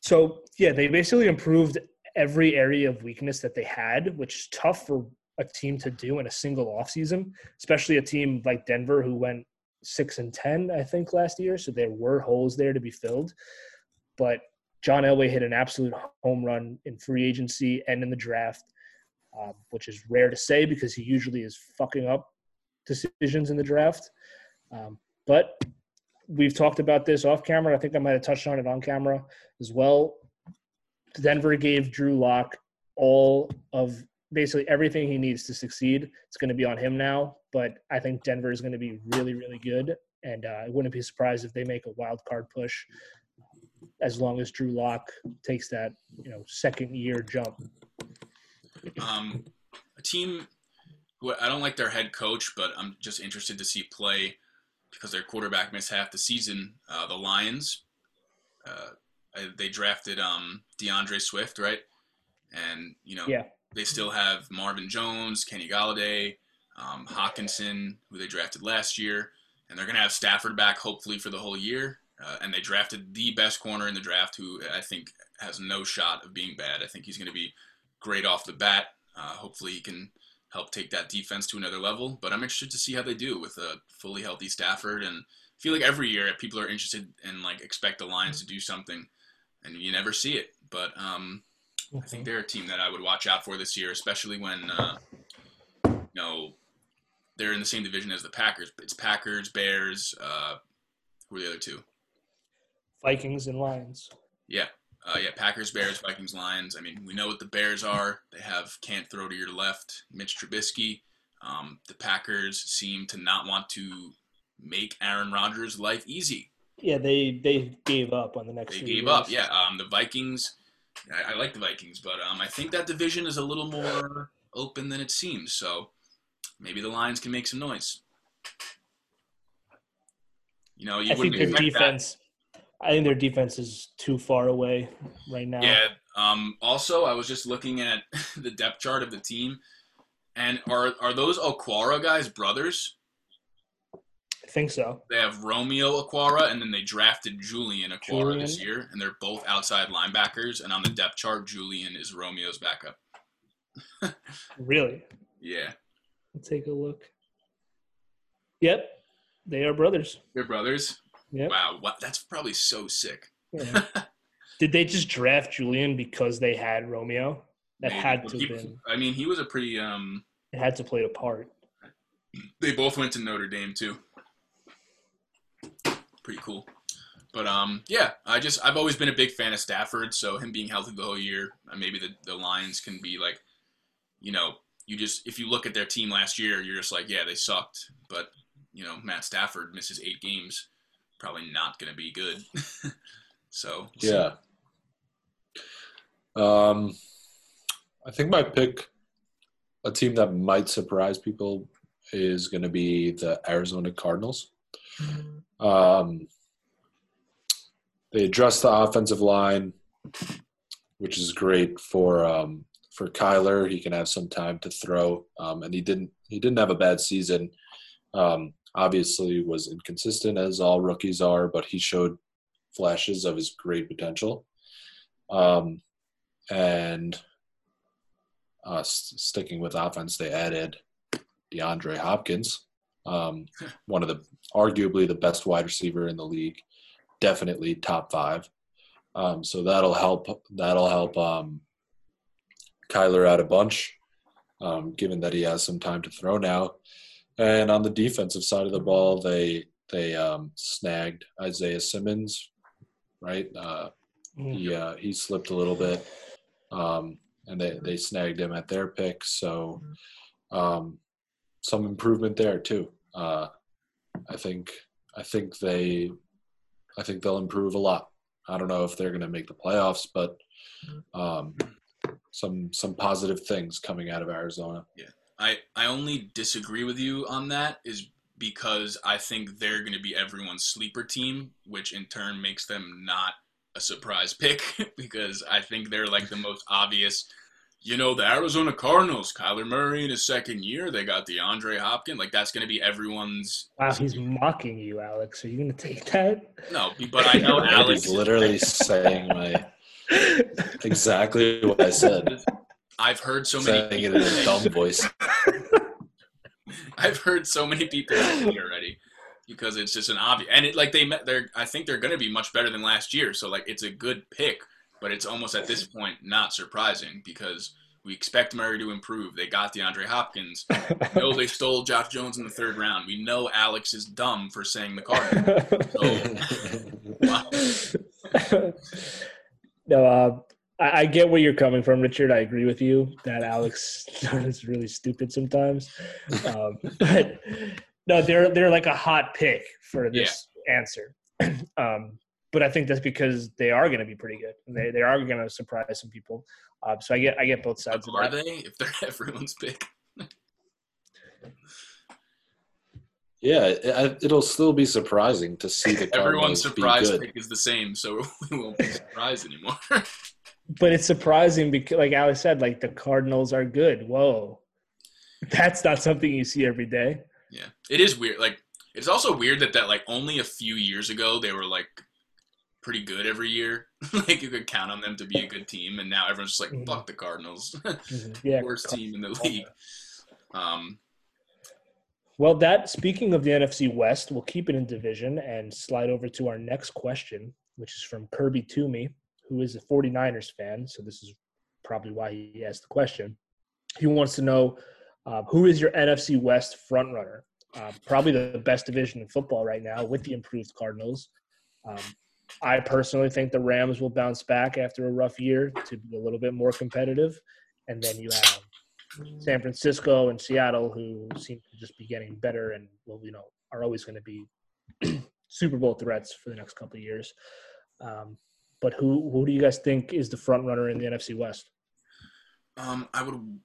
So yeah, they basically improved every area of weakness that they had, which is tough for a team to do in a single offseason, especially a team like Denver who went six and ten, I think, last year. So there were holes there to be filled. But John Elway hit an absolute home run in free agency and in the draft, um, which is rare to say because he usually is fucking up decisions in the draft. Um, but we've talked about this off camera. I think I might have touched on it on camera as well. Denver gave Drew Lock all of basically everything he needs to succeed. It's going to be on him now, but I think Denver is going to be really, really good. And uh, I wouldn't be surprised if they make a wild card push as long as Drew Lock takes that, you know, second year jump. Um, a team who I don't like their head coach, but I'm just interested to see play because their quarterback missed half the season. Uh, the Lions, uh, they drafted um, D'Andre Swift, right? And you know, Yeah. They still have Marvin Jones, Kenny Golladay, um, Hockenson, who they drafted last year, and they're going to have Stafford back hopefully for the whole year. Uh, and they drafted the best corner in the draft, who I think has no shot of being bad. I think he's going to be great off the bat. Uh, hopefully, he can help take that defense to another level. But I'm interested to see how they do with a fully healthy Stafford. And I feel like every year people are interested and like expect the Lions to do something, and you never see it. But um, I think they're a team that I would watch out for this year, especially when uh, you know they're in the same division as the Packers. It's Packers, Bears. Uh, who are the other two? Vikings and Lions. Yeah, uh, yeah, Packers, Bears, Vikings, Lions. I mean, we know what the Bears are. They have can't throw to your left, Mitch Trubisky. Um, the Packers seem to not want to make Aaron Rodgers' life easy. Yeah, they they gave up on the next. They gave years. up. Yeah, um, the Vikings. I, I like the Vikings, but um, I think that division is a little more open than it seems. So maybe the Lions can make some noise. You know, you I think wouldn't their expect that. defense. I think their defense is too far away right now. Yeah. Um, also, I was just looking at the depth chart of the team, and are are those Okwara guys brothers? I think so. They have Romeo Okwara, and then they drafted Julian Okwara this year, and they're both outside linebackers. And on the depth chart, Julian is Romeo's backup. Really, Yeah, let's take a look. Yep, they are brothers. they're brothers. Yep. Wow, what, that's probably so sick. Yeah. Did they just draft Julian because they had Romeo? That Maybe. had to He- have been. I mean, he was a pretty. Um, It had to play a part. they both went to Notre Dame too. Pretty cool. But um, yeah, I just I've always been a big fan of Stafford, so him being healthy the whole year, uh, maybe the the Lions can be like, you know, you just if you look at their team last year, you're just like, yeah, they sucked, but you know, Matt Stafford misses eight games, probably not going to be good. so. Yeah. Um, I think my pick, a team that might surprise people, is going to be the Arizona Cardinals. Um, they addressed the offensive line, which is great for um, for Kyler. He can have some time to throw, um, and he didn't he didn't have a bad season. Um, obviously, was inconsistent as all rookies are, but he showed flashes of his great potential. Um, and uh, sticking with offense, they added DeAndre Hopkins, um, one of the arguably the best wide receiver in the league, definitely top five. Um, so that'll help. That'll help um, Kyler out a bunch, um, given that he has some time to throw now. And on the defensive side of the ball, they they um, snagged Isaiah Simmons, right? Uh, Mm. he uh, he slipped a little bit, um, and they they snagged him at their pick. So um, some improvement there too. Uh, I think I think they I think they'll improve a lot. I don't know if they're going to make the playoffs, but um, some some positive things coming out of Arizona. Yeah, I, I only disagree with you on that is because I think they're going to be everyone's sleeper team, which in turn makes them not a surprise pick because I think they're like the most obvious. You know, the Arizona Cardinals, Kyler Murray in his second year, they got DeAndre Hopkins. Like, that's going to be everyone's. Wow, he's mocking you, Alex. Are you going to take that? No, but I know Alex. He's literally saying my exactly what I said. I've heard so many. saying it in a dumb voice. I've heard so many people say already because it's just an obvious and it like they met they're I think they're going to be much better than last year so like it's a good pick but it's almost at this point not surprising because we expect Murray to improve they got DeAndre Hopkins we know they stole Josh Jones in the third round we know Alex is dumb for saying the card. wow. no, uh, I, I get where you're coming from, Richard. I agree with you that Alex is really stupid sometimes. Um, but no, they're they're like a hot pick for this answer. Um, but I think that's because they are going to be pretty good. They they are going to surprise some people. Um, so I get I get both sides of are that. they if they're everyone's pick Yeah, it, it'll still be surprising to see the everyone's Cardinals surprise pick is the same so we won't be surprised anymore But it's surprising because, like Alex said, like the Cardinals are good. Whoa, that's not something you see every day. Yeah, it is weird. Like It's also weird that that like only a few years ago they were like pretty good every year. like you could count on them to be a good team, and now everyone's just like, Mhm. "Fuck the Cardinals, Mhm. Yeah. worst team in the league." Um, Well, that speaking of the NFC West, we'll keep it in division and slide over to our next question, which is from Kirby Toomey, who is a 49ers fan. So this is probably why he asked the question. He wants to know uh, who is your NFC West frontrunner? Uh, probably the best division in football right now with the improved Cardinals. Um, I personally think the Rams will bounce back after a rough year to be a little bit more competitive. And then you have San Francisco and Seattle, who seem to just be getting better and well, you know, are always going to be Super Bowl threats for the next couple of years. Um, but who who do you guys think is the front runner in the NFC West? um, I would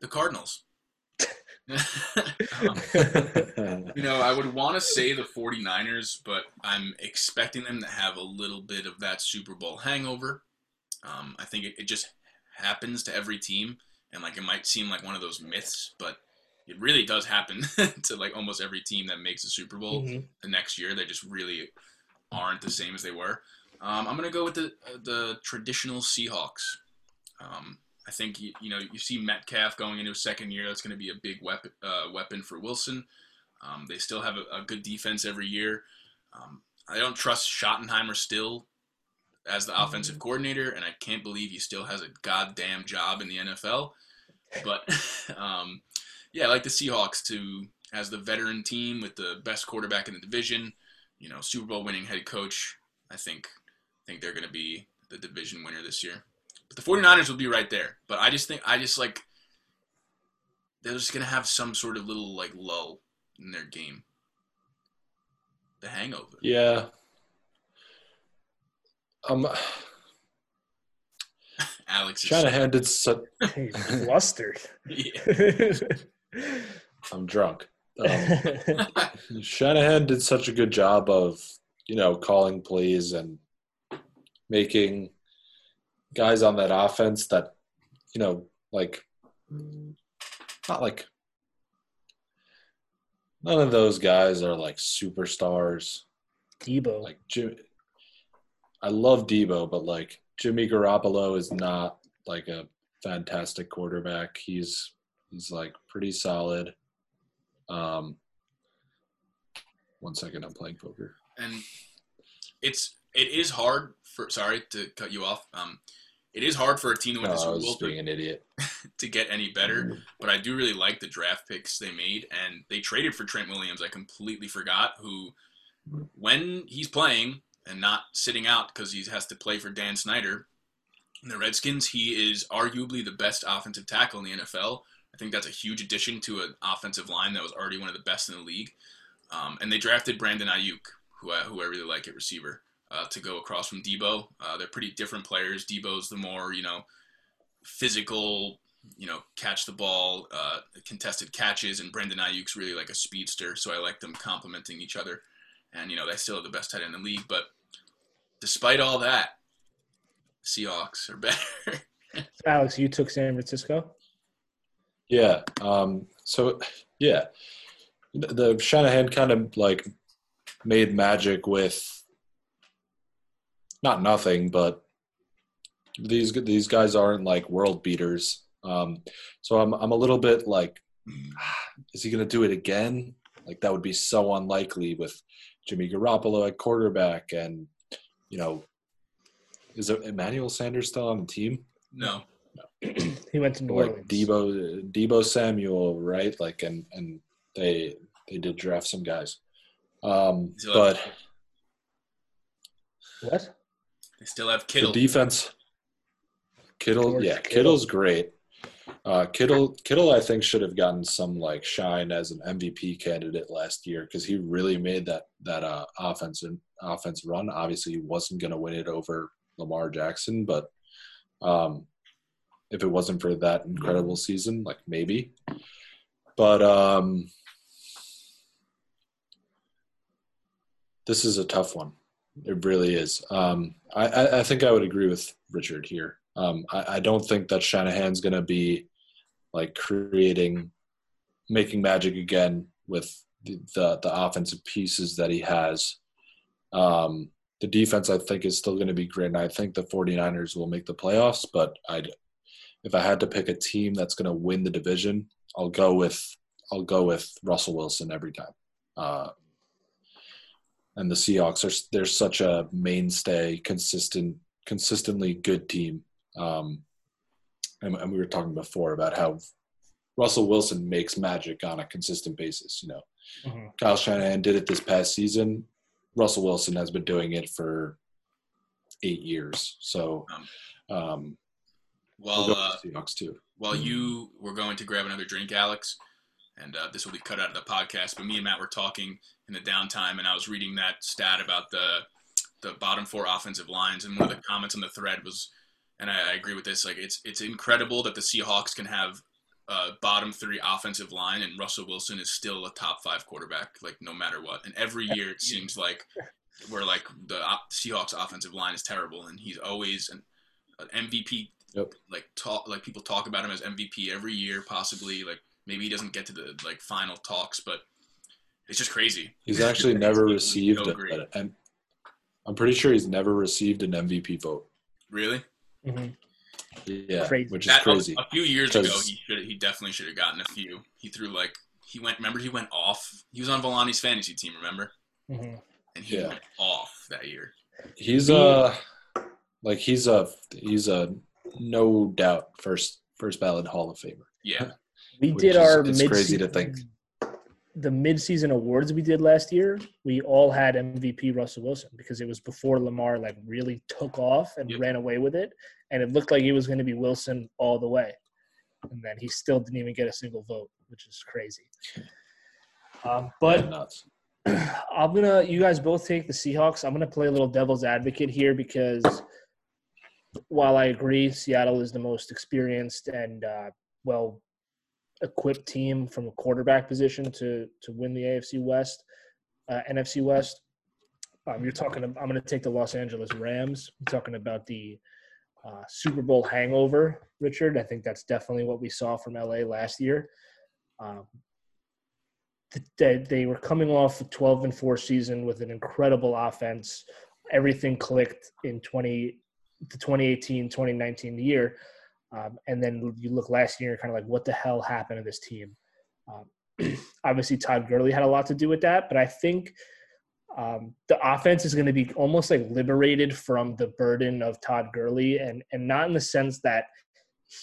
the Cardinals. Um, You know, I would want to say the 49ers, but I'm expecting them to have a little bit of that Super Bowl hangover. Um, I think it, it just happens to every team, and like it might seem like one of those myths, but it really does happen to like almost every team that makes a Super Bowl Mhm. the next year. They just really aren't the same as they were. Um, I'm gonna go with the uh, the traditional Seahawks. Um, I think you, you know you see Metcalf going into his second year. That's going to be a big weapon uh, weapon for Wilson. Um, they still have a, a good defense every year. Um, I don't trust Schottenheimer still as the offensive coordinator, and I can't believe he still has a goddamn job in the NFL. But um, yeah, I like the Seahawks to as the veteran team with the best quarterback in the division. You know, Super Bowl winning head coach. I think I think they're going to be the division winner this year. But the 49ers will be right there. But I just think I just like they're just going to have some sort of little like lull in their game. The hangover. yeah. Um, Alex is Shanahan did such. He's flustered. Yeah. I'm drunk. Um, Shanahan did such a good job of, you know, calling plays and making guys on that offense that, you know, like, not like, none of those guys are like superstars. Deebo. Like Jim, I love Deebo, but like Jimmy Garoppolo is not like a fantastic quarterback. He's he's like pretty solid. Um, one second, I'm playing poker. and it's it is hard for sorry to cut you off. Um, it is hard for a team to win the I Super Bowl to, being an idiot. to get any better. But I do really like the draft picks they made, and they traded for Trent Williams. I completely forgot who, when he's playing and not sitting out because he has to play for Dan Snyder. In the Redskins, he is arguably the best offensive tackle in the NFL. I think that's a huge addition to an offensive line that was already one of the best in the league. Um, and they drafted Brandon Aiyuk, who I, who I really like at receiver, uh, to go across from Deebo. Uh, they're pretty different players. Deebo's the more you know physical, you know, catch the ball, uh, contested catches, and Brandon Aiyuk's really like a speedster. So I like them complementing each other. And you know, they still have the best tight end in the league. But despite all that, Seahawks are better. Alex, you took San Francisco. Yeah. Um, so, yeah, the, the Shanahan kind of like made magic with not nothing, but these these guys aren't like world beaters. Um, so I'm I'm a little bit like, is he going to do it again? Like that would be so unlikely with Jimmy Garoppolo at quarterback, and you know, is it Emmanuel Sanders still on the team? no, no. he went to New like Orleans. Deebo Deebo Samuel, right? Like and and they they did draft some guys. Um but What? They still have the defense Kittle, George yeah, Kittle. Kittle's great. Uh, Kittle, Kittle, I think should have gotten some like shine as an MVP candidate last year because he really made that that uh, offense and offense run. Obviously, he wasn't going to win it over Lamar Jackson, but um, if it wasn't for that incredible season, like maybe. But um, this is a tough one. It really is. Um, I, I, think I would agree with Richard here. Um, I, I don't think that Shanahan's going to be like creating, making magic again with the, the, the offensive pieces that he has. Um, the defense, I think, is still going to be great. And I think the 49ers will make the playoffs. But I'd, if I had to pick a team that's going to win the division, I'll go with I'll go with Russell Wilson every time. Uh, and the Seahawks are they're such a mainstay, consistent, consistently good team. Um, and, and we were talking before about how Russell Wilson makes magic on a consistent basis. You know, mm-hmm. Kyle Shanahan did it this past season. Russell Wilson has been doing it for eight years. So, um, um well, uh, Seahawks too. While you were going to grab another drink, Alex, and uh, this will be cut out of the podcast. But me and Matt were talking in the downtime, and I was reading that stat about the the bottom four offensive lines, and one of the comments on the thread was, and I, I agree with this, like it's it's incredible that the Seahawks can have a bottom three offensive line, and Russell Wilson is still a top five quarterback, like no matter what. And every year it seems like where like the Seahawks offensive line is terrible, and he's always an, an MVP. Yep. Like talk, like people talk about him as MVP every year, possibly. Like maybe he doesn't get to the like final talks, but it's just crazy. He's actually never received it, and I'm pretty sure he's never received an MVP vote. Really? Mm-hmm. Yeah, crazy. which is crazy. A, a few years ago, he should he definitely should have gotten a few. He threw like he went. Remember, he went off. He was on Volani's fantasy team. Remember? Mm-hmm. And he yeah. went off that year. He's a like he's a he's a no doubt first first ballot Hall of Famer. Yeah. We did is, our it's mid- crazy to think the midseason awards we did last year, we all had MVP Russell Wilson because it was before Lamar like really took off and yep. ran away with it, and it looked like it was going to be Wilson all the way, and then he still didn't even get a single vote, which is crazy. Um, but I'm gonna, you guys both take the Seahawks. I'm gonna play a little devil's advocate here because while I agree Seattle is the most experienced and uh, well equipped team from a quarterback position to to win the AFC West, uh, NFC West. Um, you're talking. I'm going to take the Los Angeles Rams. I'm talking about the uh, Super Bowl hangover, Richard. I think that's definitely what we saw from LA last year. Um, they, they were coming off a 12 and 4 season with an incredible offense. Everything clicked in 20 the 2018 2019 year um, and then you look last year, kind of like, what the hell happened to this team? Um, obviously, Todd Gurley had a lot to do with that, but I think um, the offense is going to be almost like liberated from the burden of Todd Gurley, and and not in the sense that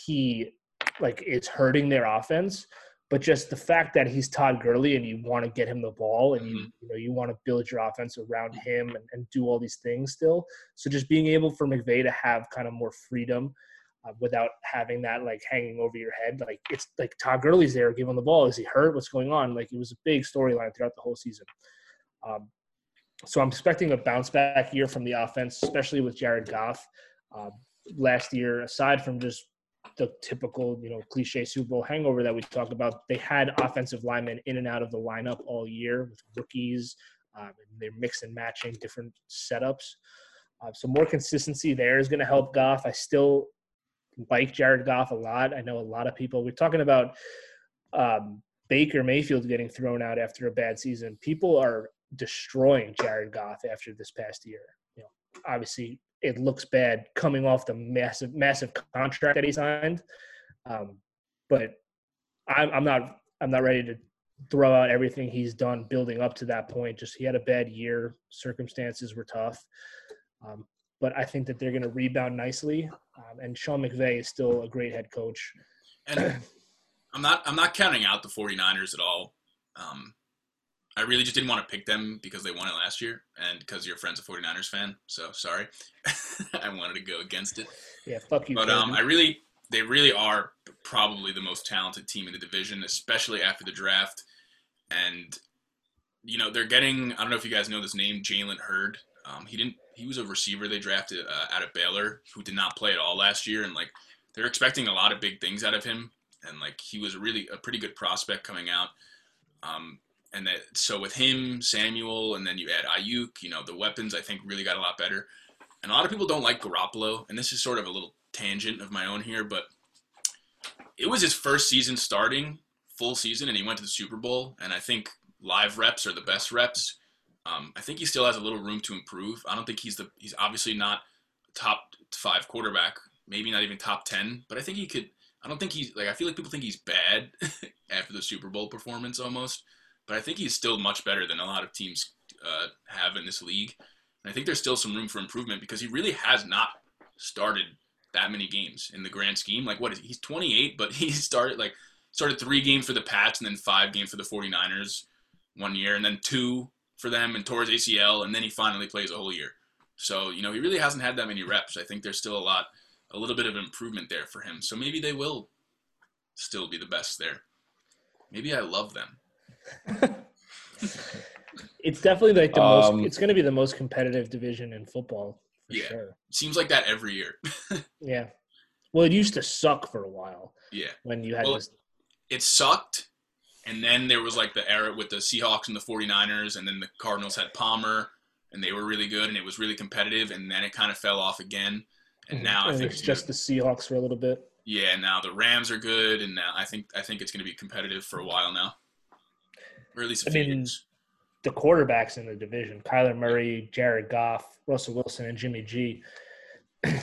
he like it's hurting their offense, but just the fact that he's Todd Gurley and you want to get him the ball and you mm-hmm. you know you want to build your offense around him and, and do all these things still. So just being able for McVay to have kind of more freedom uh, without having that like hanging over your head. Like it's like Todd Gurley's there, him the ball. Is he hurt? What's going on? Like it was a big storyline throughout the whole season. Um, so I'm expecting a bounce back year from the offense, especially with Jared Goff. Uh, last year, aside from just the typical, you know, cliche Super Bowl hangover that we talk about, they had offensive linemen in and out of the lineup all year with rookies. Um, they're mix and matching different setups. Uh, so more consistency there is going to help Goff. I still like Jared Goff a lot. I know a lot of people. We're talking about um, Baker Mayfield getting thrown out after a bad season. People are destroying Jared Goff after this past year. You know, obviously it looks bad coming off the massive, massive contract that he signed. Um, but I'm, I'm not, I'm not ready to throw out everything he's done building up to that point. Just he had a bad year. Circumstances were tough. Um, but I think that they're going to rebound nicely. Um, and Sean McVay is still a great head coach. And I'm not I'm not counting out the 49ers at all. Um, I really just didn't want to pick them because they won it last year and because your friend's a 49ers fan. So sorry. I wanted to go against it. Yeah, fuck you. But um, I really they really are probably the most talented team in the division, especially after the draft. And you know, they're getting I don't know if you guys know this name, Jalen Hurd. Um, he didn't he was a receiver they drafted uh, out of Baylor who did not play at all last year, and like they're expecting a lot of big things out of him, and like he was really a pretty good prospect coming out. Um, and that so with him, Samuel, and then you add Aiyuk, you know the weapons I think really got a lot better. And a lot of people don't like Garoppolo, and this is sort of a little tangent of my own here, but it was his first season starting full season and he went to the Super Bowl, and I think live reps are the best reps. Um, I think he still has a little room to improve. I don't think he's the he's obviously not top five quarterback, maybe not even top ten, but I think he could. I don't think he's like I feel like people think he's bad after the Super Bowl performance almost, but I think he's still much better than a lot of teams uh, have in this league. And I think there's still some room for improvement because he really has not started that many games in the grand scheme. Like what is he's 28, but he started like started three games for the Pats and then five games for the 49ers one year and then two for them and tore his ACL and then he finally plays a whole year. So, you know, he really hasn't had that many reps. I think there's still a lot a little bit of improvement there for him. So maybe they will still be the best there. Maybe I love them. it's definitely like the Um, most. It's going to be the most competitive division in football for Yeah. sure. Seems like that every year. Yeah. Well, it used to suck for a while yeah. when you had Well, this. It sucked. And then there was like the era with the Seahawks and the 49ers, and then the Cardinals had Palmer, and they were really good, and it was really competitive, and then it kind of fell off again. And mm-hmm. now I think it's just the Seahawks for a little bit. Yeah, now the Rams are good, and now I think I think it's going to be competitive for a while now, or at least I mean, years. The quarterbacks in the division: Kyler Murray, Jared Goff, Russell Wilson, and Jimmy G. a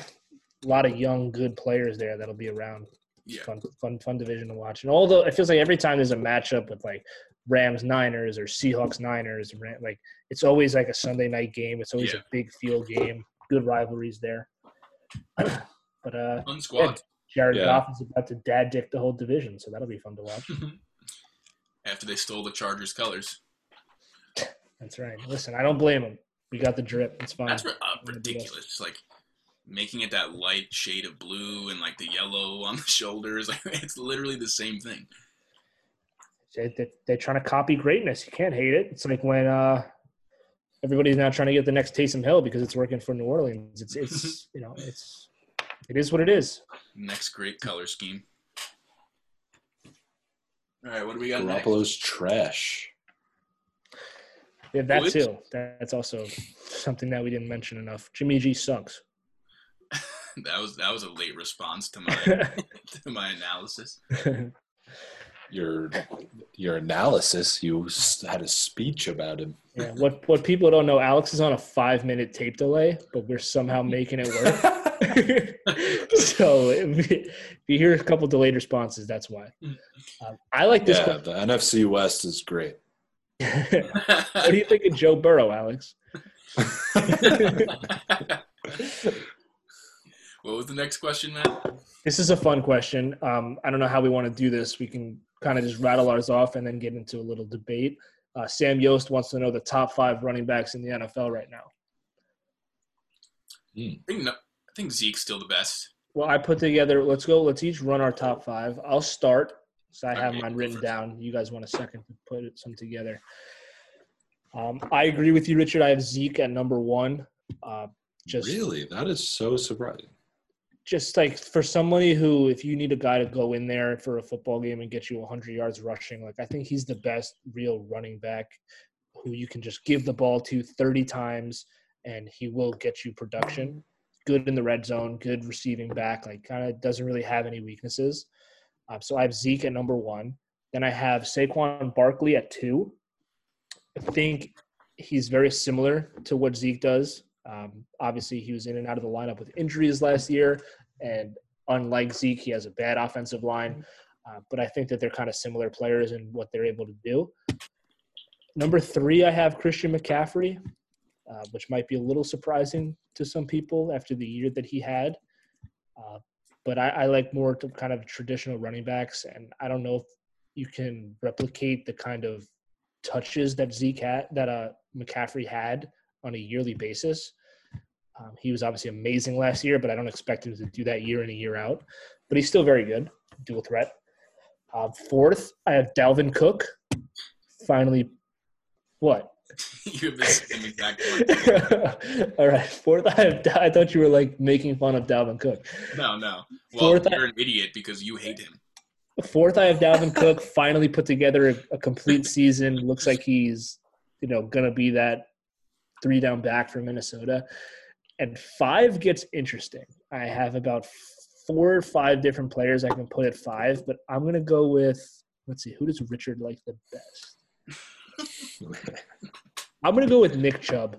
lot of young, good players there that'll be around. Yeah, Fun, fun, fun division to watch. And although it feels like every time there's a matchup with like Rams Niners or Seahawks Niners, like it's always like a Sunday night game. It's always Yeah. a big field game. Good rivalries there. but uh, fun squad. Jared Yeah. Goff is about to dad dick the whole division, so that'll be fun to watch. After they stole the Chargers colors, That's right. Listen, I don't blame them. We got the drip. It's fine. that's uh, One of the best. ridiculous. It's like making it that light shade of blue and like the yellow on the shoulders. it's literally the same thing. They, they, they're trying to copy greatness. You can't hate it. It's like when uh, everybody's now trying to get the next Taysom Hill because it's working for New Orleans. It's it's you know it's it is what it is. Next great color scheme. All right, what do we got next? Garoppolo's trash. Yeah, that What? too. That's also something that we didn't mention enough. Jimmy G sucks. That was that was a late response to my to my analysis. Your your analysis. You had a speech about him. yeah. What what people don't know, Alex is on a five minute tape delay, but we're somehow making it work. so if you- if you hear a couple delayed responses, that's why. Um, I like this. yeah, the NFC West is great. what do you think of Joe Burrow, Alex? What was the next question, Matt? This is a fun question. Um, I don't know how we want to do this. We can kind of just rattle ours off and then get into a little debate. Uh, Sam Yost wants to know the top five running backs in the NFL right now. I think no, I think Zeke's still the best. Well, I put together. Let's go. Let's each run our top five. I'll start. So I have Okay, mine written first. down. You guys want a second to put some together? Um, I agree with you, Richard. I have Zeke at number one. Uh, just really, that is so surprising. Just like for somebody who, if you need a guy to go in there for a football game and get you 100 yards rushing, like I think he's the best real running back who you can just give the ball to 30 times and he will get you production. Good in the red zone, good receiving back, like kind of doesn't really have any weaknesses. Um, so I have Zeke at number one. Then I have Saquon Barkley at two. I think he's very similar to what Zeke does. Um, obviously, he was in and out of the lineup with injuries last year, and unlike Zeke, he has a bad offensive line. Uh, but I think that they're kind of similar players in what they're able to do. Number three, I have Christian McCaffrey, uh, which might be a little surprising to some people after the year that he had. Uh, but I, I like more kind of traditional running backs, and I don't know if you can replicate the kind of touches that Zeke had, that uh, McCaffrey had on a yearly basis. Um, he was obviously amazing last year, but I don't expect him to do that year in and year out. But he's still very good, dual threat. Uh, fourth, I have Dalvin Cook. Finally, what? you have the same exact one. All right, fourth, I have. I thought you were like making fun of Dalvin Cook. No, no. Well, Fourth, you're an idiot because you hate him. Fourth, I have Dalvin Cook. Finally put together a, a complete season. Looks like he's, you know, gonna be that three down back for Minnesota. And five gets interesting. I have about four or five different players I can put at five, but I'm gonna go with let's see, who does Richard like the best? I'm gonna go with Nick Chubb.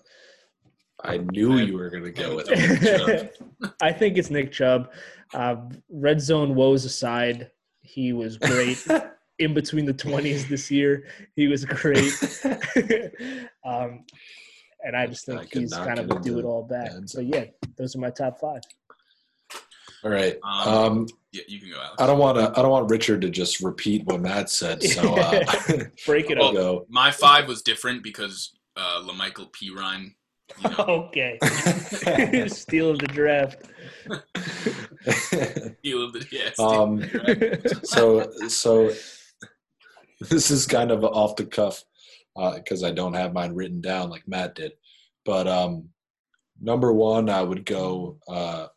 I knew you were gonna go with Nick Chubb. I think it's Nick Chubb. Uh, red zone woes aside, he was great in between the 20s this year. He was great. um, and I just think I he's kind of a do it all back. ends. So yeah, those are my top five. All right. Um, Um, Yeah, you can go, Alex. I don't want to. I don't want Richard to just repeat what Matt said. So uh, Break it I'll up. go. My five was different because uh, La'Mical Perine. You know, Okay. Steal of the draft. he lived it. Yeah, um, so so this is kind of off the cuff because I don't have mine written down like Matt did. But um, number one, I would go uh,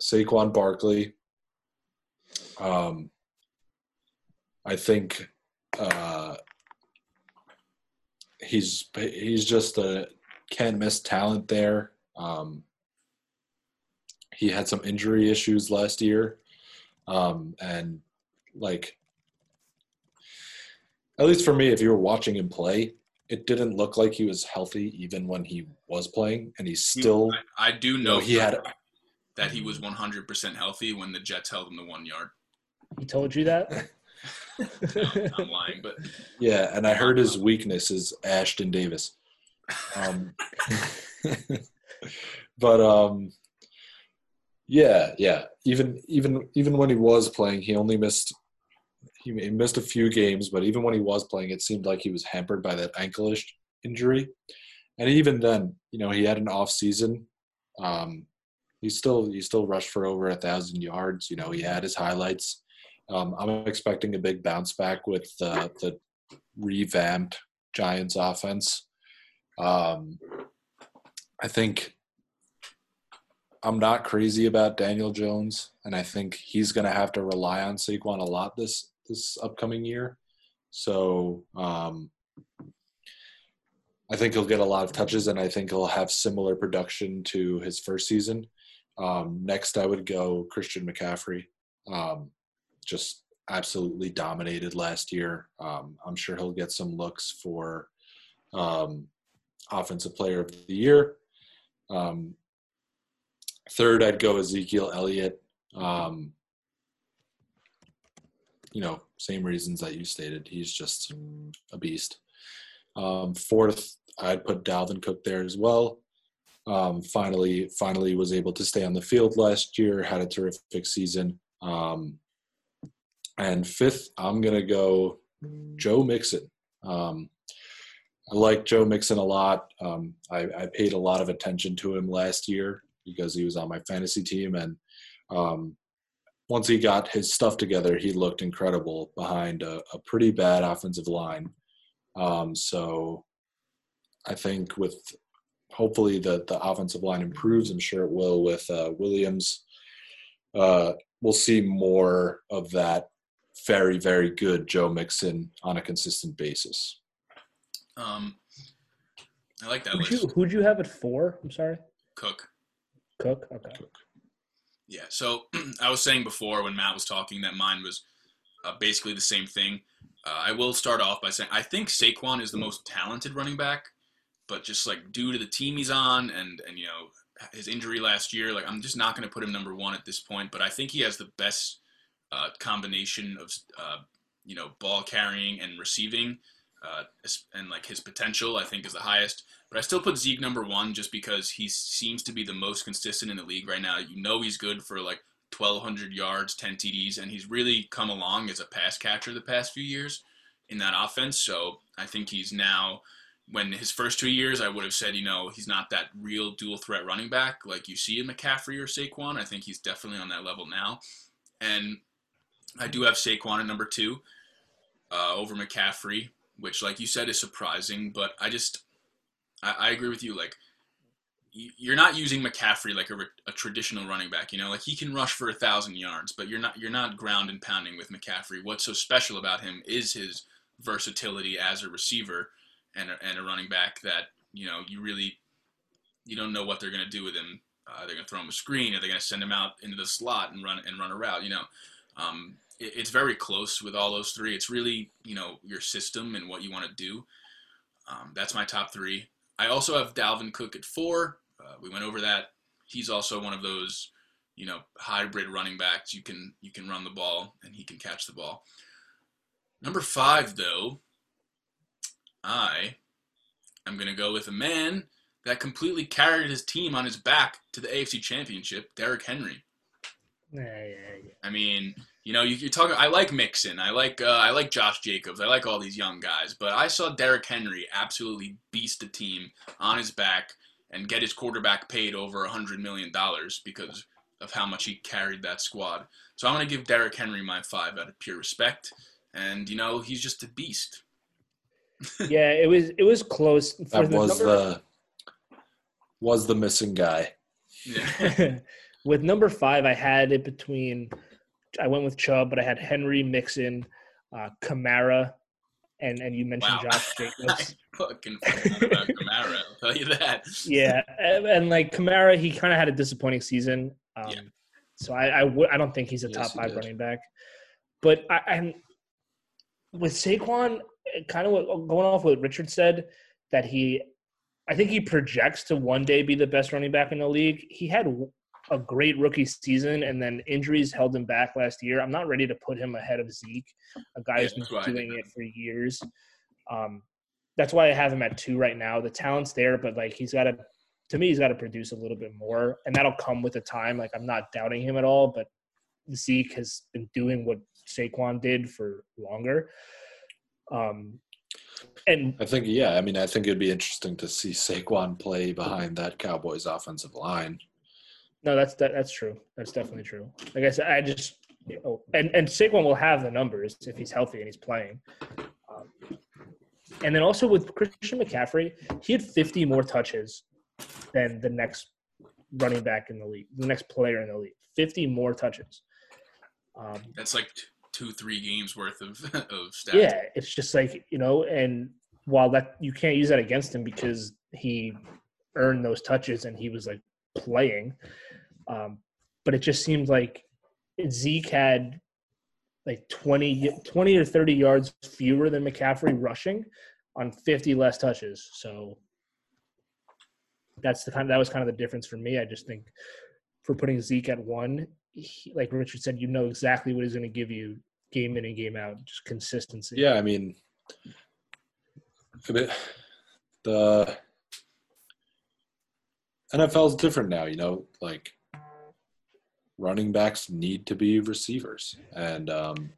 Saquon Barkley. Um, I think uh, he's he's just a can't miss talent there. Um, he had some injury issues last year, um, and like at least for me, if you were watching him play, it didn't look like he was healthy even when he was playing, and he's still. I, I do You know know, he had that he was 100% healthy when the Jets held him to one yard. He told you that? No, I'm lying, but Yeah, and I heard his weakness is Ashtyn Davis. Um, but um, yeah, yeah. Even even even when he was playing, he only missed he he missed a few games. But even when he was playing, it seemed like he was hampered by that ankleish injury. And even then, you know, he had an off season. Um, he still he still rushed for over a thousand yards. You know, he had his highlights. Um, I'm expecting a big bounce back with uh, the revamped Giants offense. Um, I think I'm not crazy about Daniel Jones, and I think he's going to have to rely on Saquon a lot this this upcoming year. So um, I think he'll get a lot of touches, and I think he'll have similar production to his first season. Um, next, I would go Christian McCaffrey. Um, just absolutely dominated last year. Um, I'm sure he'll get some looks for um, offensive player of the year. Um, third, I'd go Ezekiel Elliott. Um, you know, same reasons that you stated. He's just a beast. Um, fourth, I'd put Dalvin Cook there as well. Um, finally, finally was able to stay on the field last year. Had a terrific season. Um, and fifth, I'm gonna go Joe Mixon. Um, I like Joe Mixon a lot. Um, I, I paid a lot of attention to him last year because he was on my fantasy team, and um, once he got his stuff together, he looked incredible behind a, a pretty bad offensive line. Um, so I think with hopefully the the offensive line improves, I'm sure it will with uh, Williams. Uh, we'll see more of that very very good Joe Mixon on a consistent basis. um, I like that Who'd list. you, who'd you have at four? I'm sorry. Cook. Cook? Okay. Yeah. So I was saying before when Matt was talking that mine was uh, basically the same thing. Uh, I will start off by saying I think Saquon is the most talented running back, but just like due to the team he's on and and you know his injury last year, like I'm just not going to put him number one at this point. But I think he has the best uh, combination of uh, you know ball carrying and receiving, uh, and like his potential I think is the highest. But I still put Zeke number one just because he seems to be the most consistent in the league right now. You know he's good for like 1,200 yards, 10 TDs, and he's really come along as a pass catcher the past few years in that offense. So I think he's now, when his first two years, I would have said, you know, he's not that real dual threat running back like you see in McCaffrey or Saquon. I think he's definitely on that level now. And I do have Saquon at number two uh, over McCaffrey, which, like you said, is surprising, but I just. I, I agree with you. Like, you're not using McCaffrey like a, a traditional running back. You know, like he can rush for a thousand yards, but you're not you're not ground and pounding with McCaffrey. What's so special about him is his versatility as a receiver and a, and a running back that you know you really you don't know what they're going to do with him. Uh, they're going to throw him a screen, or they're going to send him out into the slot and run and run a route. You know, um, it's very close with all those three. It's really you know your system and what you want to do. Um, that's my top three. I also have Dalvin Cook at four. Uh, we went over that. He's also one of those you know hybrid running backs. You can you can run the ball and he can catch the ball. Number five though, I am going to go with a man that completely carried his team on his back to the AFC Championship, Derrick Henry. Yeah, yeah, yeah. I mean, you know, you, you're talking. I like Mixon. I like uh, I like Josh Jacobs. I like all these young guys. But I saw Derrick Henry absolutely beast a team on his back and get his quarterback paid over a hundred million dollars because of how much he carried that squad. So I'm going to give Derrick Henry my five out of pure respect. And you know, he's just a beast. yeah, it was it was close. For That the was number- the was the missing guy. Yeah. with number five, I had it between. I went with Chubb, but I had Henry, Mixon, uh, Kamara, and and you mentioned Wow. Josh I Jacobs. fucking forgot about Kamara. I'll tell you that. yeah, and, and like Kamara, he kind of had a disappointing season. Um, Yeah. So I I, don't think he's a Yes, top five did. running back. But I, I'm with Saquon, kind of going off what Richard said that he, I think he projects to one day be the best running back in the league. He had a great rookie season, and then injuries held him back last year. I'm not ready to put him ahead of Zeke, a guy Yeah, who's been why I did doing it for years. Um, that's why I have him at two right now. The talent's there, but like he's got to, to me, he's got to produce a little bit more, and that'll come with the time. Like I'm not doubting him at all, but Zeke has been doing what Saquon did for longer. Um, and I think yeah. I mean, I think it'd be interesting to see Saquon play behind that Cowboys offensive line. No, that's that, that's true. That's definitely true. Like I said, I just you know, and and Saquon will have the numbers if he's healthy and he's playing. Um, and then also with Christian McCaffrey, he had 50 more touches than the next running back in the league, the next player in the league. 50 more touches. Um, That's like two, three games worth of of stats. yeah, it's just like you know, and while that you can't use that against him because he earned those touches and he was like playing, um, but it just seemed like Zeke had like 20, 20 or thirty yards fewer than McCaffrey rushing on fifty less touches. So that's the kind. that was kind of the difference for me. I just think for putting Zeke at one, he, like Richard said, you know exactly what he's going to give you game in and game out, just consistency. Yeah, I mean, the NFL is different now. You know, like running backs need to be receivers, and um,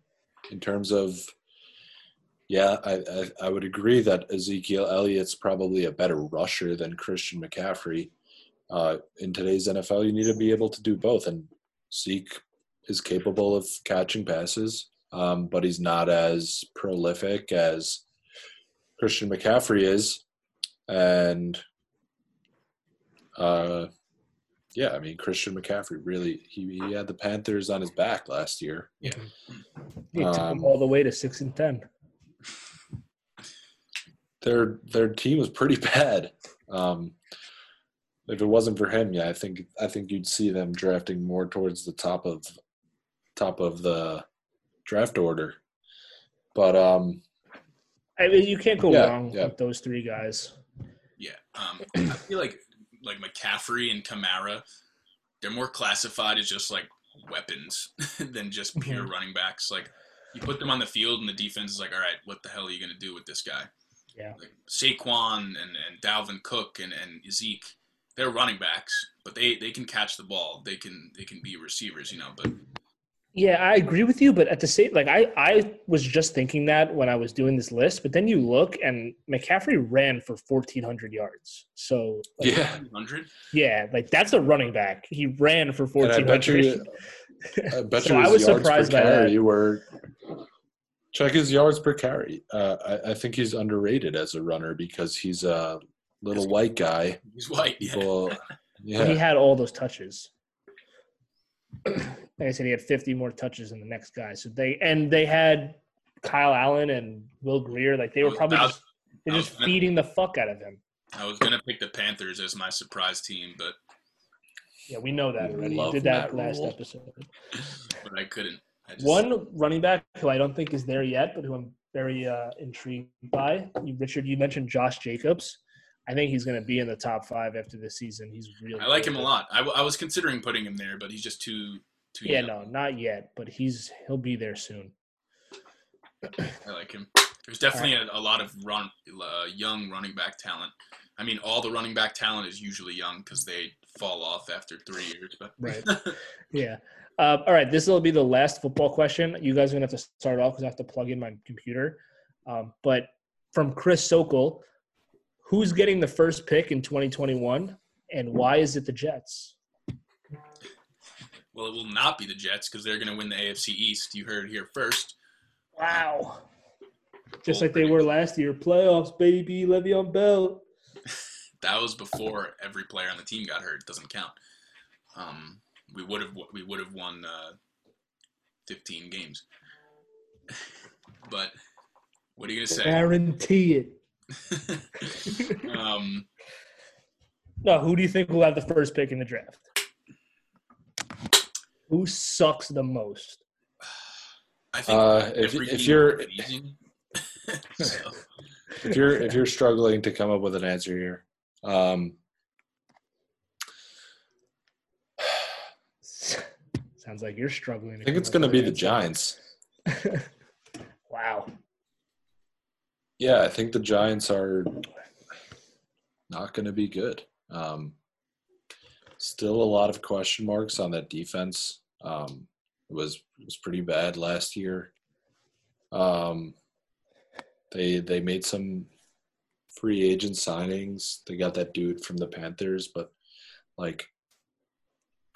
in terms of, yeah, I, I I would agree that Ezekiel Elliott's probably a better rusher than Christian McCaffrey. Uh, in today's NFL, you need to be able to do both, and Zeke is capable of catching passes um, but he's not as prolific as Christian McCaffrey is. And uh, yeah, I mean Christian McCaffrey really he, he had the Panthers on his back last year. Yeah, he took Um, them all the way to six and ten. Their their team was pretty bad. Um, if it wasn't for him, yeah, I think I think you'd see them drafting more towards the top of top of the draft order. But um, I mean, you can't go Yeah, wrong yeah. with those three guys. Yeah. Um, I feel like like McCaffrey and Kamara, they're more classified as just like weapons than just mm-hmm. pure running backs. Like you put them on the field and the defense is like, all right, what the hell are you gonna do with this guy? Yeah. Like Saquon and, and Dalvin Cook and, and Zeke, they're running backs, but they, they can catch the ball. They can they can be receivers, you know. But Yeah, I agree with you, but at the same, like I, I was just thinking that when I was doing this list, but then you look and McCaffrey ran for fourteen hundred yards. So like, yeah, hundred. yeah, like that's a running back. He ran for 1400. I bet you I bet So you I was yards surprised by that. You were check his yards per carry. Uh, I, I think he's underrated as a runner because he's a little white guy. He's white. Yeah. People, But he had all those touches. Like I said, he had 50 more touches than the next guy. So they and they had Kyle Allen and Will Grier. Like they were probably That just, they're that just was- feeding the fuck out of him. I was gonna pick the Panthers as my surprise team, but Yeah, we know that already. You did that Matt last Rule. episode. but I couldn't. I just, One running back who I don't think is there yet, but who I'm very uh, intrigued by. You- Richard, you mentioned Josh Jacobs. I think he's going to be in the top five after this season. He's really. I like him good. a lot. I, w- I was considering putting him there, but he's just too too Yeah, young. no, not yet, but he's he'll be there soon. I like him. There's definitely a, a lot of run uh, young running back talent. I mean, all the running back talent is usually young because they fall off after three years. But Right. Yeah. Um, all right. This will be the last football question. You guys are gonna have to start off because I have to plug in my computer. Um, but from Chris Sokol, who's getting the first pick in 2021, and why is it the Jets? well, it will not be the Jets because they're going to win the AFC East. You heard it here first. Wow. Just like they were last year, playoffs, baby, Le'Veon Bell. That was before every player on the team got hurt. Doesn't count. Um, we would have we would have won uh, 15 games. but what are you gonna say? Guarantee it. um, No, who do you think will have the first pick in the draft? Who sucks the most? I think Uh, if, if you're is so, if you're if you're struggling to come up with an answer here, um, Sounds like you're struggling. I think it's going to be the Giants. wow. Yeah, I think the Giants are not going to be good. Um, still a lot of question marks on that defense. Um, it was it was pretty bad last year. Um, they they made some free agent signings. They got that dude from the Panthers, but like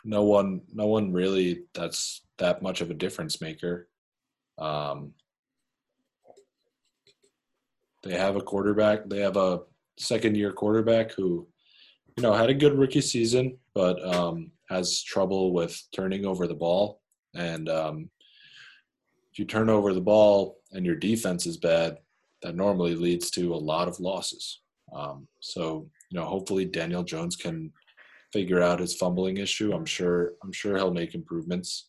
no one no one really that's that much of a difference maker. Um, they have a quarterback. They have a second year quarterback who, you know, had a good rookie season, but um, has trouble with turning over the ball. And um, if you turn over the ball and your defense is bad, that normally leads to a lot of losses. Um, so, you know, hopefully Daniel Jones can figure out his fumbling issue. I'm sure. I'm sure he'll make improvements.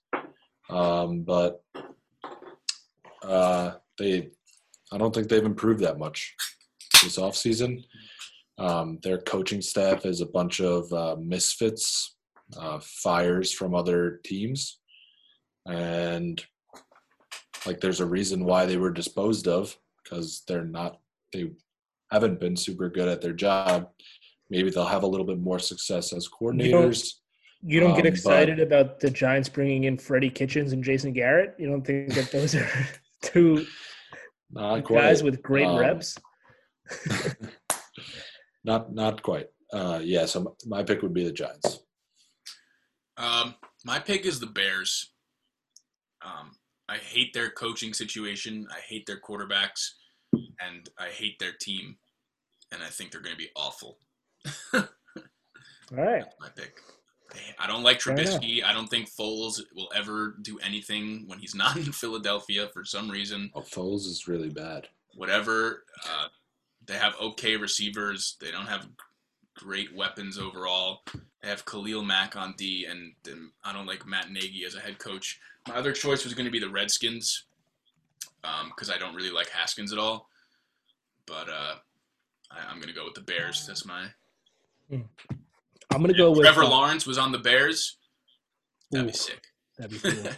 Um, but uh, they I don't think they've improved that much this offseason. Um, their coaching staff is a bunch of uh, misfits, uh, fires from other teams. And like there's a reason why they were disposed of because they're not, they haven't been super good at their job. Maybe they'll have a little bit more success as coordinators. You don't get Um, excited about the Giants bringing in Freddie Kitchens and Jason Garrett. You don't think that those are two Not quite. guys with great Um, reps? Not not quite. Uh, yeah, so my pick would be the Giants. um, my pick is the Bears. Um, I hate their coaching situation. I hate their quarterbacks, and I hate their team. And I think they're going to be awful. All right. That's my pick. I don't like Fair. Trubisky. I don't think Foles will ever do anything when he's not in Philadelphia for some reason. Oh, Foles is really bad. Whatever. Uh, they have okay receivers. They don't have great weapons overall. They have Khalil Mack on D, and, and I don't like Matt Nagy as a head coach. My other choice was going to be the Redskins because I don't really like Haskins at all. But uh, I, I'm going to go with the Bears. That's my. I'm gonna go with Trevor uh, Lawrence was on the Bears. That'd be sick. That'd be cool.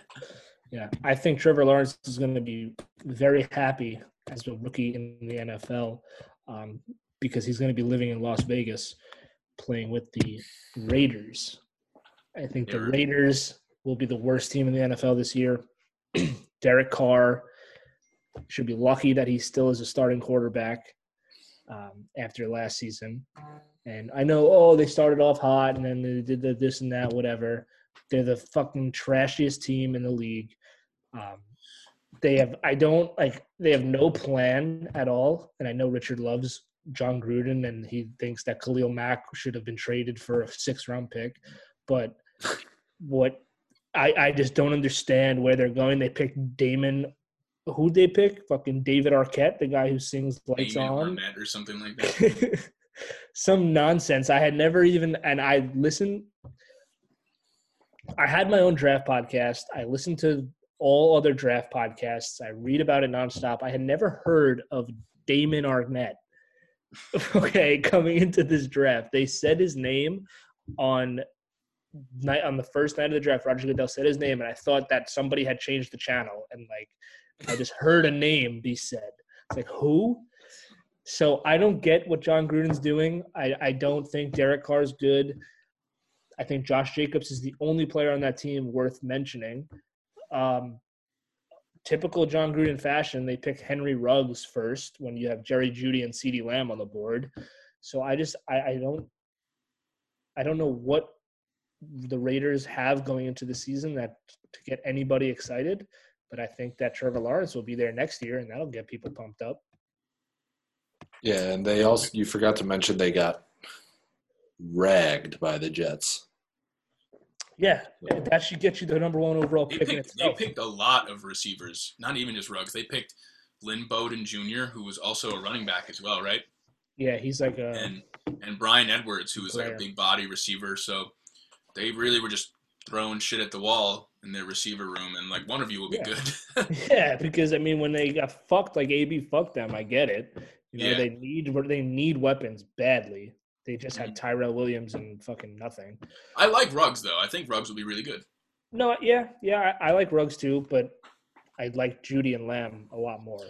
yeah, I think Trevor Lawrence is going to be very happy as a rookie in the NFL um, because he's going to be living in Las Vegas, playing with the Raiders. I think the Raiders will be the worst team in the NFL this year. Derek Carr should be lucky that he still is a starting quarterback um, after last season. And I know, oh, they started off hot and then they did the this and that, whatever. They're the fucking trashiest team in the league. Um, they have, I don't like, they have no plan at all. And I know Richard loves Jon Gruden and he thinks that Khalil Mack should have been traded for a six round pick. But what I, I just don't understand where they're going. They picked Damon. Who'd they pick? Fucking David Arquette, the guy who sings Lights Damien On. Arnette or something like that. some nonsense. I had never even, and I listened. I had my own draft podcast. I listened to all other draft podcasts. I read about it nonstop. I had never heard of Damon Arnette. okay, coming into this draft, they said his name on night on the first night of the draft. Roger Goodell said his name, and I thought that somebody had changed the channel, and like I just heard a name be said. It's like who? So I don't get what Jon Gruden's doing. I, I don't think Derek Carr is good. I think Josh Jacobs is the only player on that team worth mentioning. Um, typical Jon Gruden fashion, they pick Henry Ruggs first when you have Jerry Jeudy and CeeDee Lamb on the board. So I just I, I don't I don't know what the Raiders have going into the season that to get anybody excited, but I think that Trevor Lawrence will be there next year and that'll get people pumped up. Yeah, and they also you forgot to mention they got ragged by the Jets. Yeah, that should get you the number one overall They pick in picked, they picked a lot of receivers, not even just Ruggs. They picked Lynn Bowden Jr., who was also a running back as well, right? Yeah, he's like a And and Bryan Edwards, who was like a big body receiver. So they really were just throwing shit at the wall in their receiver room, and like one of you will be Yeah. good. yeah, because I mean, when they got fucked like AB fucked them, I get it. You know, Yeah. they need they need weapons badly. They just Mm-hmm. had Tyrell Williams and fucking nothing. I like Ruggs though. I think Ruggs will be really good. No, yeah, yeah, I, I like Ruggs too, but I like Jeudy and Lamb a lot more.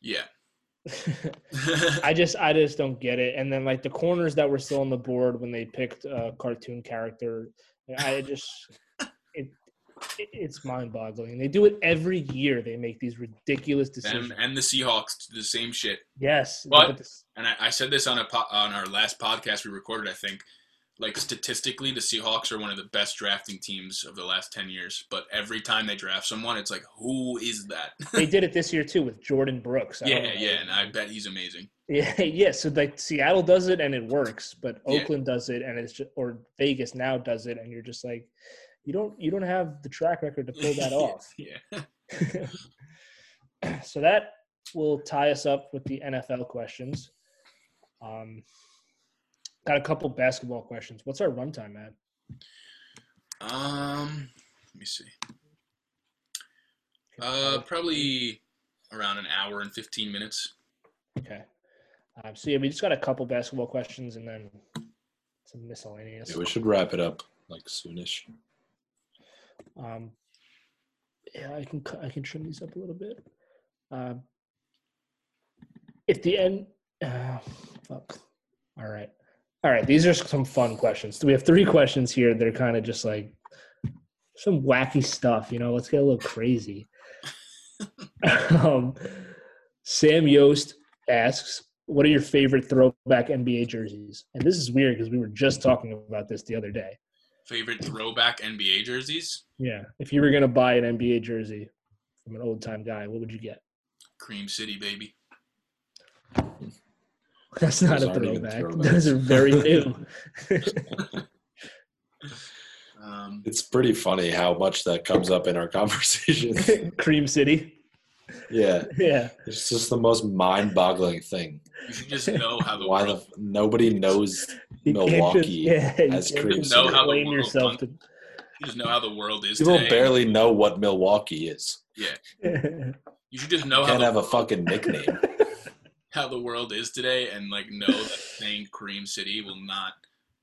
Yeah. I just I just don't get it. And then like the corners that were still on the board when they picked a cartoon character, I just it's mind boggling. They do it every year. They make these ridiculous decisions. Them and the Seahawks do the same shit. yes, But- And I, I said this on a po- on our last podcast we recorded. I think, like statistically, the Seahawks are one of the best drafting teams of the last ten years. But every time they draft someone, it's like, who is that? they did it this year too with Jordyn Brooks. I yeah, yeah, and I bet he's amazing. Yeah, yeah. So like Seattle does it and it works, but Yeah. Oakland does it and it's just or Vegas now does it and you're just like, you don't you don't have the track record to pull that off. Yeah. so that will tie us up with the NFL questions. Um, got a couple basketball questions. What's our runtime at? Um, let me see. Uh, probably around an hour and fifteen minutes. Okay. Um, so yeah, we just got a couple basketball questions and then some miscellaneous. Yeah, we should wrap it up like soonish. Um, yeah, I can I can trim these up a little bit. Um, if the end, uh, fuck. All right, all right. These are some fun questions. We have three questions here. They're kind of just like some wacky stuff. You know, let's get a little crazy. um, Sam Yost asks, "What are your favorite throwback NBA jerseys?" And this is weird because we were just talking about this the other day. Favorite throwback NBA jerseys? Yeah. If you were gonna buy an NBA jersey from an old time guy, what would you get? Cream City, baby. That's not Those a throwback. throwbacks. Those are very new. Um, It's pretty funny how much that comes up in our conversation. Cream City. Yeah, Yeah. it's just the most mind-boggling thing. you should just know how the Why world. the nobody knows You Milwaukee just- yeah, you has Cream City. Know how the world yourself fun- You just know how the world is people today. barely know what Milwaukee is. Yeah, you should just know how Can't the, have a fucking nickname. how the world is today, and like know that saying Cream City will not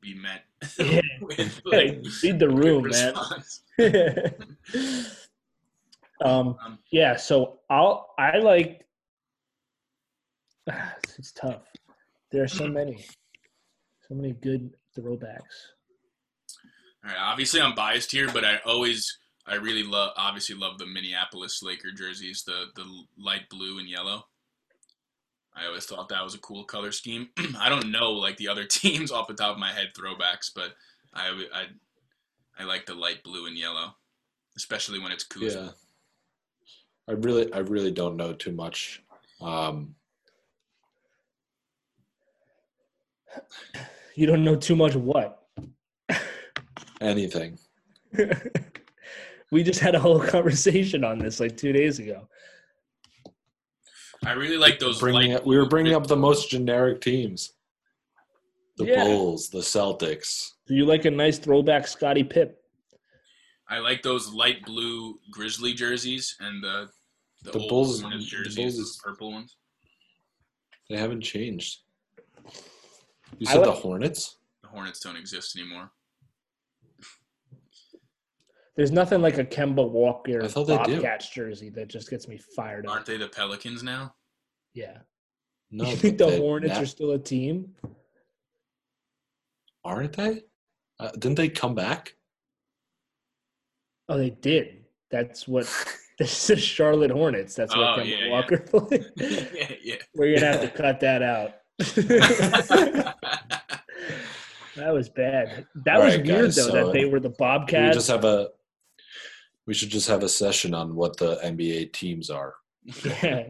be met Yeah. with Hey, like read the room, man. Response. um, Um, yeah, so I'll I like it's tough. There are so many. So many good throwbacks. All right, obviously I'm biased here, but I always, I really love, obviously love the Minneapolis Laker jerseys, the the light blue and yellow. I always thought that was a cool color scheme. I don't know like the other teams off the top of my head throwbacks, but I I, I like the light blue and yellow, especially when it's Kuzma. Yeah. I really I really don't know too much. Um, You don't know too much what? anything. we just had a whole conversation on this like two days ago. I really like those. Bringing light up, we were bringing up the most generic teams. The Yeah. Bulls, the Celtics. Do you like a nice throwback Scotty Pip? I like those light blue Grizzly jerseys and the the, The old Bulls- Hornets the jerseys, Bulls is- purple ones. They haven't changed. You I said the Hornets? The Hornets don't exist anymore. There's nothing like a Kemba Walker I thought they do. Bobcats jersey that just gets me fired up. Aren't they the Pelicans now? Yeah. No. you think the they- Hornets na- are still a team? aren't they? Uh, didn't they come back? Oh, they did. That's what this is Charlotte Hornets. That's what Oh, Kemba yeah, yeah. Walker played. yeah, yeah. We're gonna have to cut that out. that was bad. That All was right, weird guys, though so that they were the Bobcats. we Bobcats. just have a. We should just have a session on what the NBA teams are. yeah.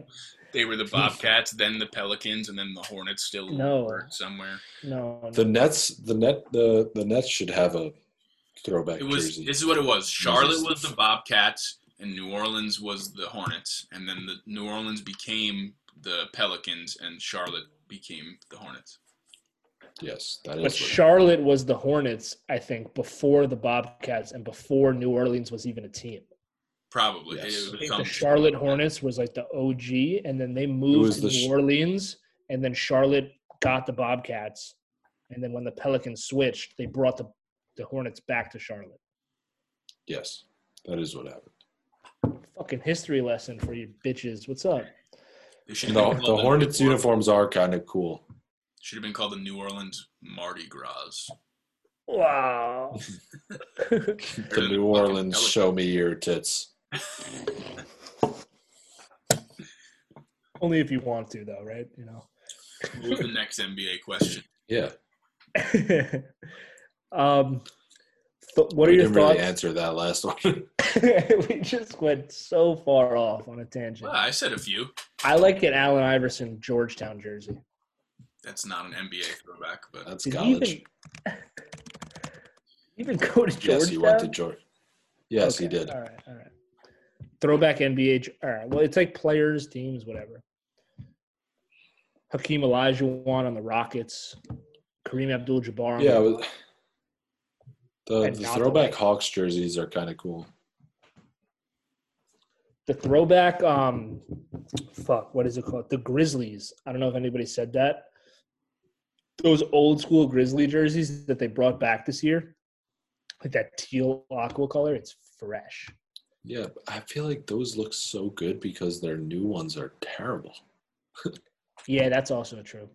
they were the Bobcats, then the Pelicans, and then the Hornets still No. somewhere. No, no. The Nets, the net, the the Nets should have a throwback It was. jersey. This is what it was. Charlotte was the- the Bobcats, and New Orleans was the Hornets, and then the New Orleans became the Pelicans, and Charlotte became the Hornets. yes, that is. But Charlotte was the Hornets, I think, before the Bobcats and before New Orleans was even a team. Probably. Yes. It I was think the Charlotte Hornets was like the OG, and then they moved to the New sh- Orleans, and then Charlotte got the Bobcats, and then when the Pelicans switched, they brought the the Hornets back to Charlotte. yes, that is what happened. Fucking history lesson for you bitches. What's up? They The, the Hornets uniforms are kind of cool. Should have been called the New Orleans Mardi Gras. Wow. The New Orleans show me your tits. Only if you want to, though, right? You know. What was the next NBA question? Yeah. Um, th- what are we your didn't thoughts? really answer that last one. we just went so far off on a tangent. Well, I said a few. I like an Allen Iverson Georgetown jersey. That's not an NBA throwback, but That's Did he college. even, even go to Georgetown? Yes, he went to Georgia. Yes, he did. All right, all right. Throwback NBA. All right. Well, it's like players, teams, whatever. Hakeem Olajuwon on the Rockets. Kareem Abdul-Jabbar. on Yeah, the the, And the throwback Hawks jerseys are kind of cool. the throwback. Um, fuck. What is it called? The Grizzlies. I don't know if anybody said that. Those old school Grizzly jerseys that they brought back this year, like that teal aqua color. It's fresh. Yeah, I feel like those look so good because their new ones are terrible. Yeah, that's also true.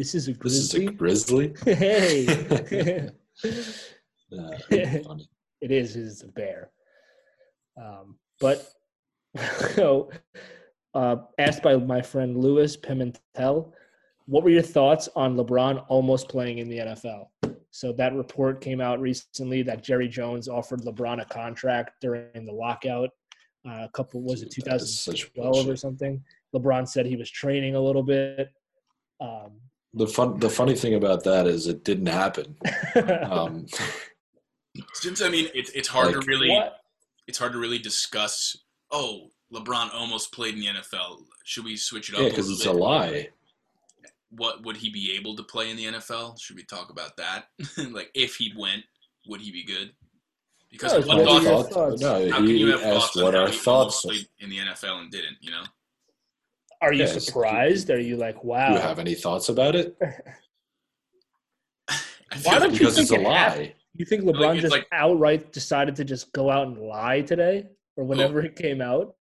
This is a This is a grizzly. grizzly. hey, Uh, it is. It is a bear. Um, but so, uh, asked by my friend Louis Pimentel, what were your thoughts on LeBron almost playing in the NFL? So that report came out recently that Jerry Jones offered LeBron a contract during the lockout. Uh, a couple was it Dude, that is 2012 or something? LeBron said he was training a little bit. Um, The fun, the funny thing about that is it didn't happen. Um, since I mean, it's it's hard Like, to really what? it's hard to really discuss. Oh, LeBron almost played in the NFL. Should we switch it up? yeah, because little it's a lie. What would he be able to play in the NFL? Should we talk about that? like, if he went, would he be good? Because No, what what are thoughts? Thoughts- thoughts? No, How can you he have asked thoughts on what how our he thoughts. almost played in the NFL and didn't? You know, Are you surprised? Are you like, wow? Do you have any thoughts about it? Why like don't you think it's a it happened? lie. You think LeBron it's just like- outright decided to just go out and lie today, or whenever it came out?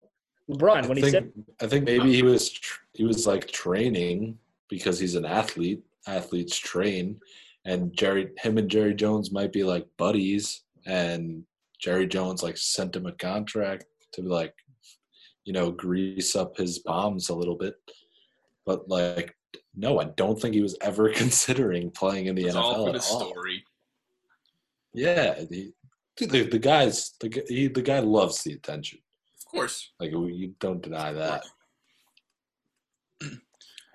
LeBron, when I he think, said, I think maybe he was tr- he was like training because he's an athlete. Athletes train, and Jerry, him and Jerry Jones might be like buddies, and Jerry Jones like sent him a contract to be like, you know, grease up his bombs a little bit. But like, no, I don't think he was ever considering playing in the it's NFL all for at the all. story. Yeah, the, the, the guy's the he, the guy loves the attention. Of course, Like you don't deny that. I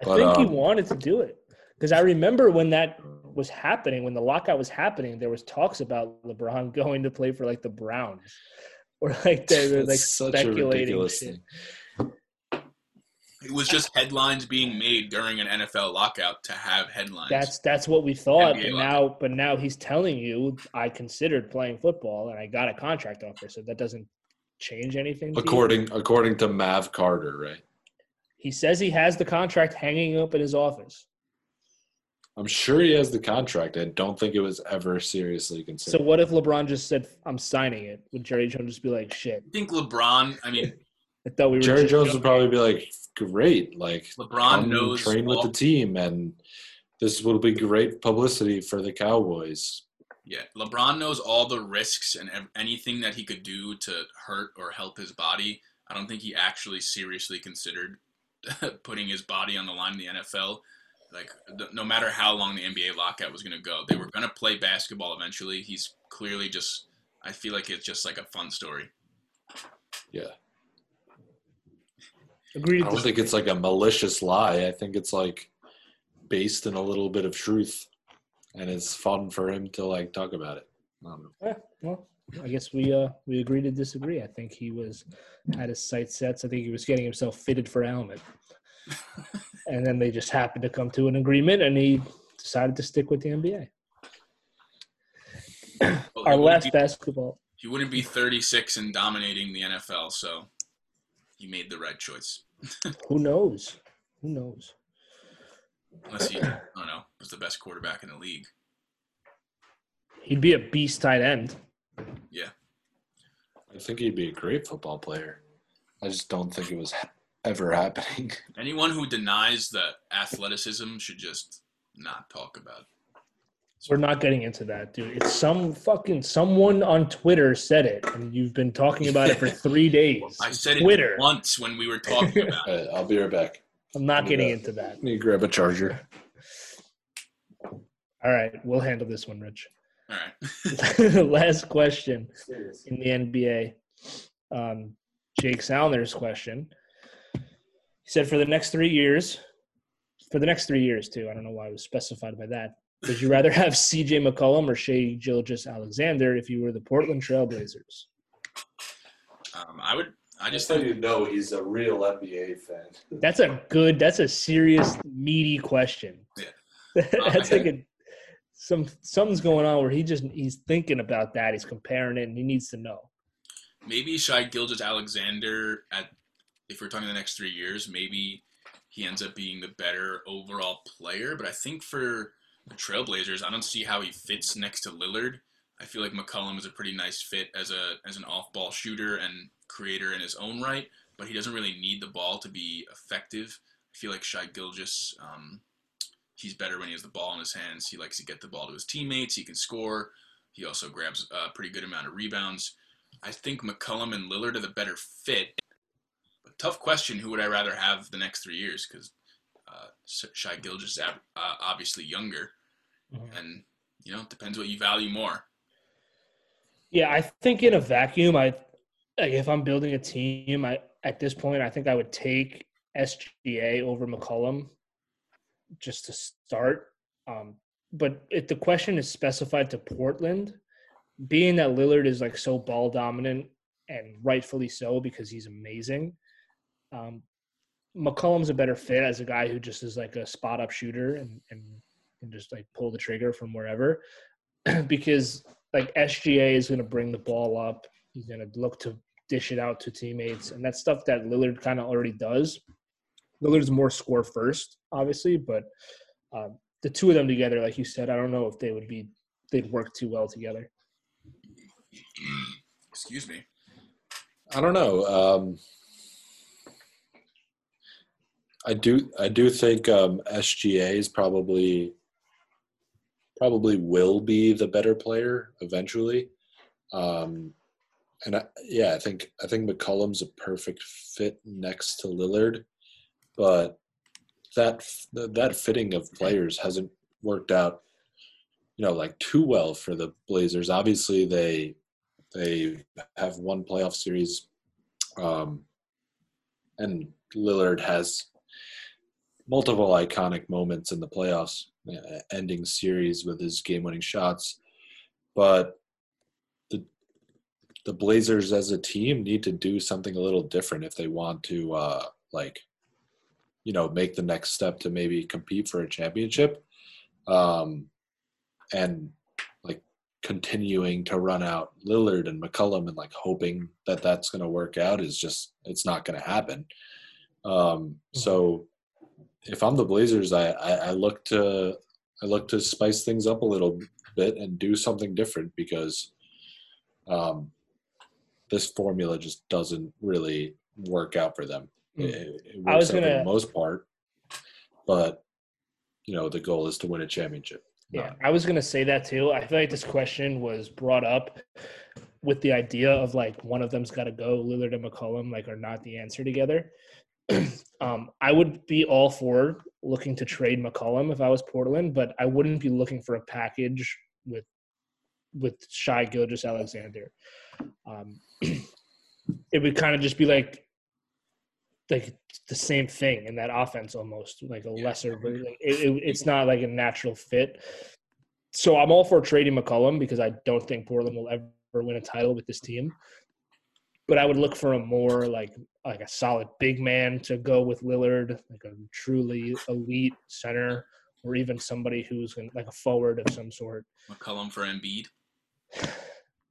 But, think he um, wanted to do it. Because I remember when that was happening, when the lockout was happening, there was talks about LeBron going to play for like the Browns. Or like they were like That's such a speculating shit. thing. It was just headlines being made during an NFL lockout to have headlines. That's that's what we thought, NBA but lockout. now but now he's telling you I considered playing football and I got a contract offer, so that doesn't change anything. According to? According according to Mav Carter, right? he says he has the contract hanging up in his office. I'm sure he has the contract. I don't think it was ever seriously considered. So what if LeBron just said I'm signing it? Would Jerry Jones just be like, "Shit"? I think LeBron. I mean, I thought we were. Jerry Jones joking." would probably be like, "Great, like LeBron come knows train with the team, and this will be great publicity for the Cowboys." Yeah, LeBron knows all the risks and anything that he could do to hurt or help his body. I don't think he actually seriously considered putting his body on the line in the NFL. Like, th- no matter how long the NBA lockout was going to go, they were going to play basketball eventually. He's clearly just, I feel like it's just like a fun story. Yeah, Agreed. I don't think it's like a malicious lie. I think it's like based in a little bit of truth, and it's fun for him to like talk about it. I don't know. Yeah, well, I guess we uh we agree to disagree. I think he was had his sights set. I think he was getting himself fitted for a helmet, and then they just happened to come to an agreement, and he decided to stick with the NBA. Well, Our last be- basketball. He wouldn't be 36 and dominating the NFL, so he made the right choice. Who knows? Who knows? Unless he, I don't know, was the best quarterback in the league. He'd be a beast tight end. Yeah. I think he'd be a great football player. I just don't think it was ha- ever happening. Anyone who denies the athleticism should just not talk about it. We're not getting into that, dude. It's some fucking someone on Twitter said it, and you've been talking about it for three days. I said it Twitter. once when we were talking about it. Uh, I'll be right back. I'm not getting Yeah. into that. Let me grab a charger. All right, we'll handle this one, Rich. All right. Last question in the NBA. Um, Jake Saliner's question. He said for the next three years, for the next three years too. I don't know why it was specified by that. Would you rather have C.J. McCollum or Shai Gilgeous Alexander if you were the Portland Trailblazers? Um, I would. I just so think you know he's a real NBA fan. That's a good. That's a serious, meaty question. Yeah. that's like a some something's going on where he just he's thinking about that. He's comparing it, and he needs to know. maybe Shai Gilgeous Alexander at if we're talking the next three years, maybe he ends up being the better overall player. But I think for the Trailblazers, I don't see how he fits next to Lillard. I feel like McCollum is a pretty nice fit as a as an off ball shooter and creator in his own right, but he doesn't really need the ball to be effective. I feel like Shai Gilgeous, um, he's better when he has the ball in his hands. He likes to get the ball to his teammates. He can score. He also grabs a pretty good amount of rebounds. I think McCollum and Lillard are the better fit. Tough question: Who would I rather have the next three years? Because uh, Shai Gilgeous is ab- uh, obviously younger, Mhm. and you know, it depends what you value more. Yeah, I think in a vacuum, I like if I'm building a team, I at this point I think I would take SGA over McCollum just to start. Um, but if the question is specified to Portland, being that Lillard is like so ball dominant and rightfully so because he's amazing, um, McCollum's a better fit as a guy who just is like a spot up shooter and and can just like pull the trigger from wherever. because like SGA is going to bring the ball up. He's going to look to dish it out to teammates, and that's stuff that Lillard kind of already does. Lillard's more score first, obviously, but um, the two of them together, like you said, I don't know if they would be they'd work too well together. Excuse me. I don't know. Um, I do. I do think um, SGA is probably probably will be the better player eventually. Um, and I, yeah, I think I think McCollum's a perfect fit next to Lillard, but that that fitting of players hasn't worked out, you know, like too well for the Blazers. Obviously, they they have one playoff series, um, and Lillard has multiple iconic moments in the playoffs, uh, ending series with his game-winning shots. But the the Blazers as a team need to do something a little different if they want to uh, like you know, make the next step to maybe compete for a championship. Um, and like continuing to run out Lillard and McCollum and like hoping that that's going to work out is just, it's not going to happen. Um, so if I'm the Blazers, I, I, I look to, I look to spice things up a little bit and do something different because um, this formula just doesn't really work out for them. Mm. It, it I works out for gonna- the most part, but you know the goal is to win a championship. Yeah, I was gonna say that too. I feel like this question was brought up with the idea of like one of them's got to go. Lillard and McCollum like are not the answer together. um, I would be all for looking to trade McCollum if I was Portland, but I wouldn't be looking for a package with with Shai Gilgeous Alexander. Um, it would kind of just be like like the same thing in that offense almost like a Yeah. lesser ver- like, it, it, it's not like a natural fit so i'm all for trading mccollum because i don't think portland will ever win a title with this team but i would look for a more like like a solid big man to go with lillard like a truly elite center or even somebody who's like a forward of some sort McCollum for Embiid.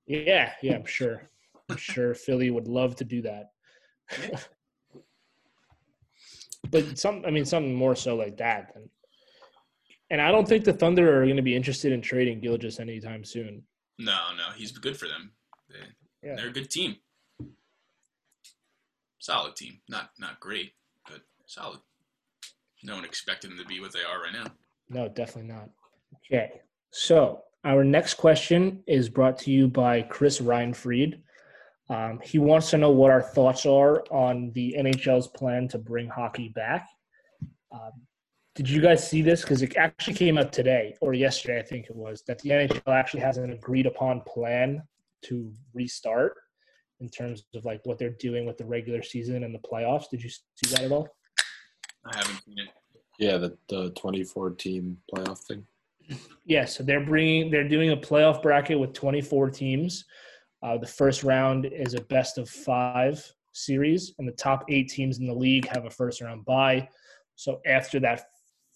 yeah yeah i'm sure i'm sure philly would love to do that but some i mean something more so like that than, and i don't think the thunder are going to be interested in trading Gilgeous anytime soon No, no, he's good for them. They, Yeah. They're a good team. Solid team. Not not great, but solid. No one expected them to be what they are right now. no definitely not okay so our next question is brought to you by chris reinfried um, he wants to know what our thoughts are on the nhl's plan to bring hockey back um, did you guys see this? Because it actually came up today or yesterday, I think it was, that the NHL actually has an agreed upon plan to restart in terms of like what they're doing with the regular season and the playoffs. Did you see that at all? I haven't seen it. Yeah, the the 24 team playoff thing. Yeah, so they're bringing, they're doing a playoff bracket with 24 teams. Uh, the first round is a best of five series, and the top eight teams in the league have a first round bye. So after that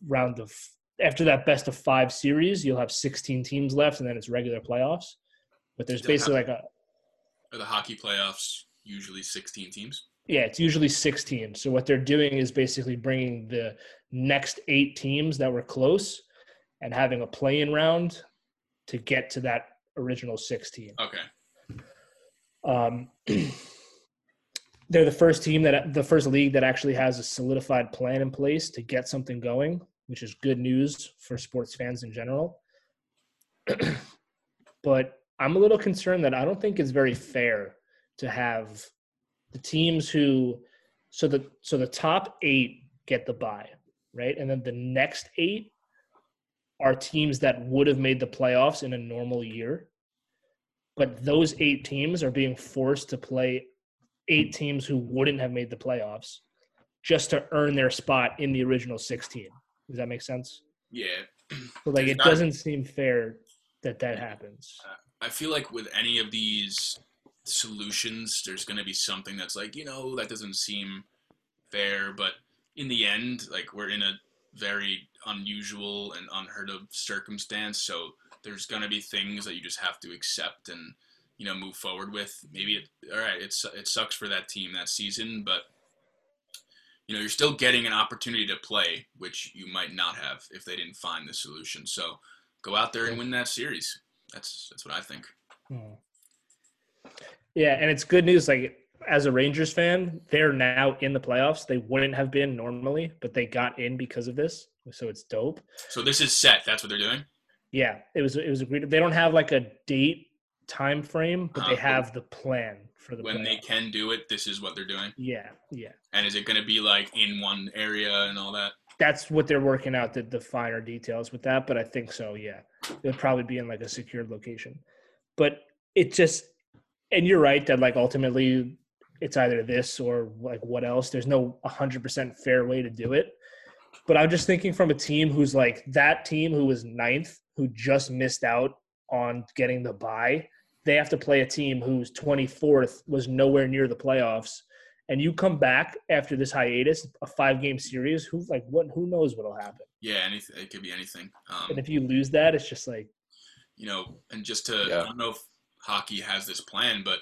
round of after that best of five series, you'll have 16 teams left, and then it's regular playoffs. But there's basically have- like a Are the hockey playoffs usually 16 teams? yeah, it's usually six teams. So what they're doing is basically bringing the next eight teams that were close and having a play-in round to get to that original 16. Okay. Um, they're the first team that the first league that actually has a solidified plan in place to get something going, which is good news for sports fans in general. but I'm a little concerned that I don't think it's very fair to have the teams who so the so the top 8 get the bye, right? And then the next 8 are teams that would have made the playoffs in a normal year. But those eight teams are being forced to play eight teams who wouldn't have made the playoffs just to earn their spot in the original 16 does that make sense? Yeah. so like There's it not- doesn't seem fair that that happens uh, I feel like with any of these solutions, there's going to be something that's like, you know, that doesn't seem fair. But in the end, like, we're in a very unusual and unheard of circumstance. So there's going to be things that you just have to accept and, you know, move forward with. Maybe it, all right, it's, it sucks for that team that season, but, you know, you're still getting an opportunity to play, which you might not have if they didn't find the solution. So go out there and win that series. That's that's what I think. Hmm. yeah and it's good news like as a rangers fan they're now in the playoffs they wouldn't have been normally but they got in because of this so it's dope So this is set. That's what they're doing. yeah it was it was agreed they don't have like a date time frame but they Uh-huh. have the plan for the When they can do it, this is what they're doing. yeah yeah And is it going to be like in one area and all that? that's what they're working out the, the finer details with that but i think so yeah it'll probably be in like a secured location. But it just and you're right that like ultimately it's either this or like what else. There's no 100% fair way to do it. But i'm just thinking from a team who's like that team who was ninth who just missed out on getting the bye. they have to play a team who's 24th was nowhere near the playoffs and you come back after this hiatus, a five game series, who like what who knows what'll happen. Yeah, anything. It could be anything. Um, And if you lose that, it's just like you know, and just to Yeah. I don't know if hockey has this plan, but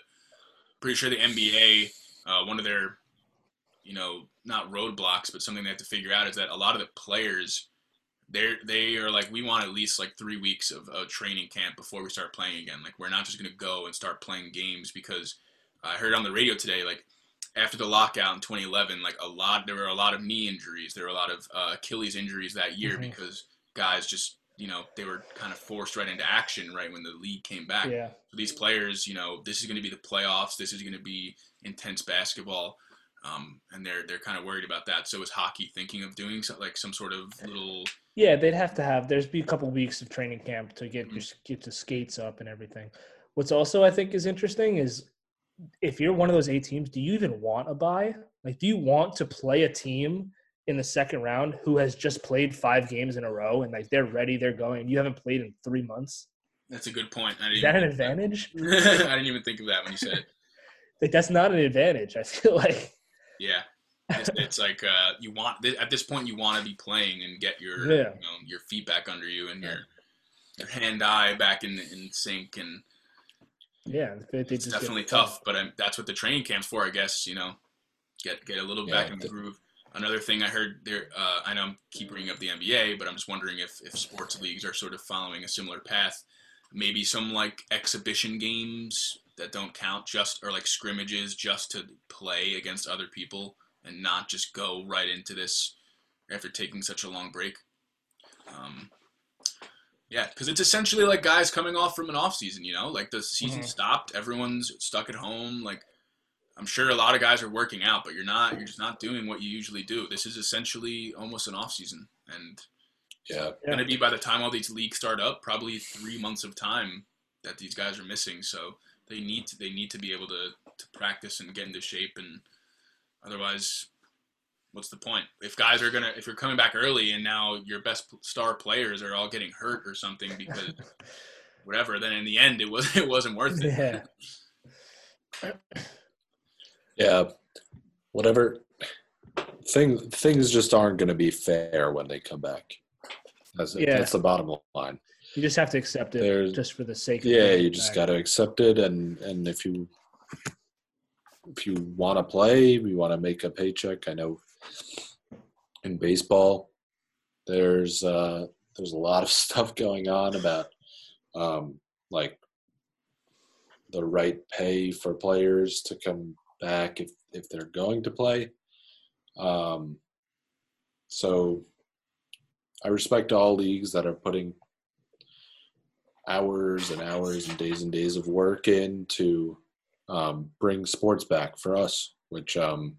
pretty sure the NBA, uh, one of their, you know, not roadblocks, but something they have to figure out is that a lot of the players, they're they are like, we want at least like three weeks of a training camp before we start playing again. Like we're not just gonna go and start playing games because I heard on the radio today, like after the lockout in 2011, like a lot, there were a lot of knee injuries, there were a lot of uh, Achilles injuries that year Mhm. because guys just, you know, they were kind of forced right into action right when the league came back. yeah. For these players, you know, this is going to be the playoffs. This is going to be intense basketball, um, and they're they're kind of worried about that. So is hockey thinking of doing so, like some sort of little? Yeah, they'd have to have. There's be a couple weeks of training camp to get Mhm. your get the skates up and everything. What's also I think is interesting is if you're one of those eight teams, do you even want a bye? Like, do you want to play a team in the second round who has just played five games in a row and like they're ready, they're going? You haven't played in three months. That's a good point. I Is that an even think of advantage? that. I didn't even think of that when you said it. Like, that's not an advantage. I feel like. Yeah, it's, it's like uh, you want at this point you want to be playing and get your Yeah. you know, your feet back under you and your your hand eye back in in sync and Yeah, it's definitely tough, but um, that's what the training camp's for, I guess. You know, get get a little back in the the- groove. Another thing I heard there, uh, I know I'm keep bringing up the NBA, but I'm just wondering if if sports leagues are sort of following a similar path. Maybe some like exhibition games that don't count, just or like scrimmages, just to play against other people and not just go right into this after taking such a long break. Um, yeah, because it's essentially like guys coming off from an off season. You know, like the season Mhm. stopped, everyone's stuck at home. Like I'm sure a lot of guys are working out, but you're not. You're just not doing what you usually do. This is essentially almost an off season, and Yeah, it's gonna be by the time all these leagues start up, probably three months of time that these guys are missing. So they need to they need to be able to to practice and get into shape, and otherwise, what's the point? If guys are gonna if you're coming back early and now your best star players are all getting hurt or something because whatever, then in the end it was it wasn't worth it. Yeah. yeah. Whatever. things things just aren't going to be fair when they come back. That's Yeah. that's the bottom line. You just have to accept it There's- just for the sake of Yeah, you just back. got to accept it, and and if you if you want to play, we want to make a paycheck. I know in baseball, there's uh, there's a lot of stuff going on about um, like the right pay for players to come back if if they're going to play. Um, so I respect all leagues that are putting hours and hours and days and days of work in to um, bring sports back for us, which um,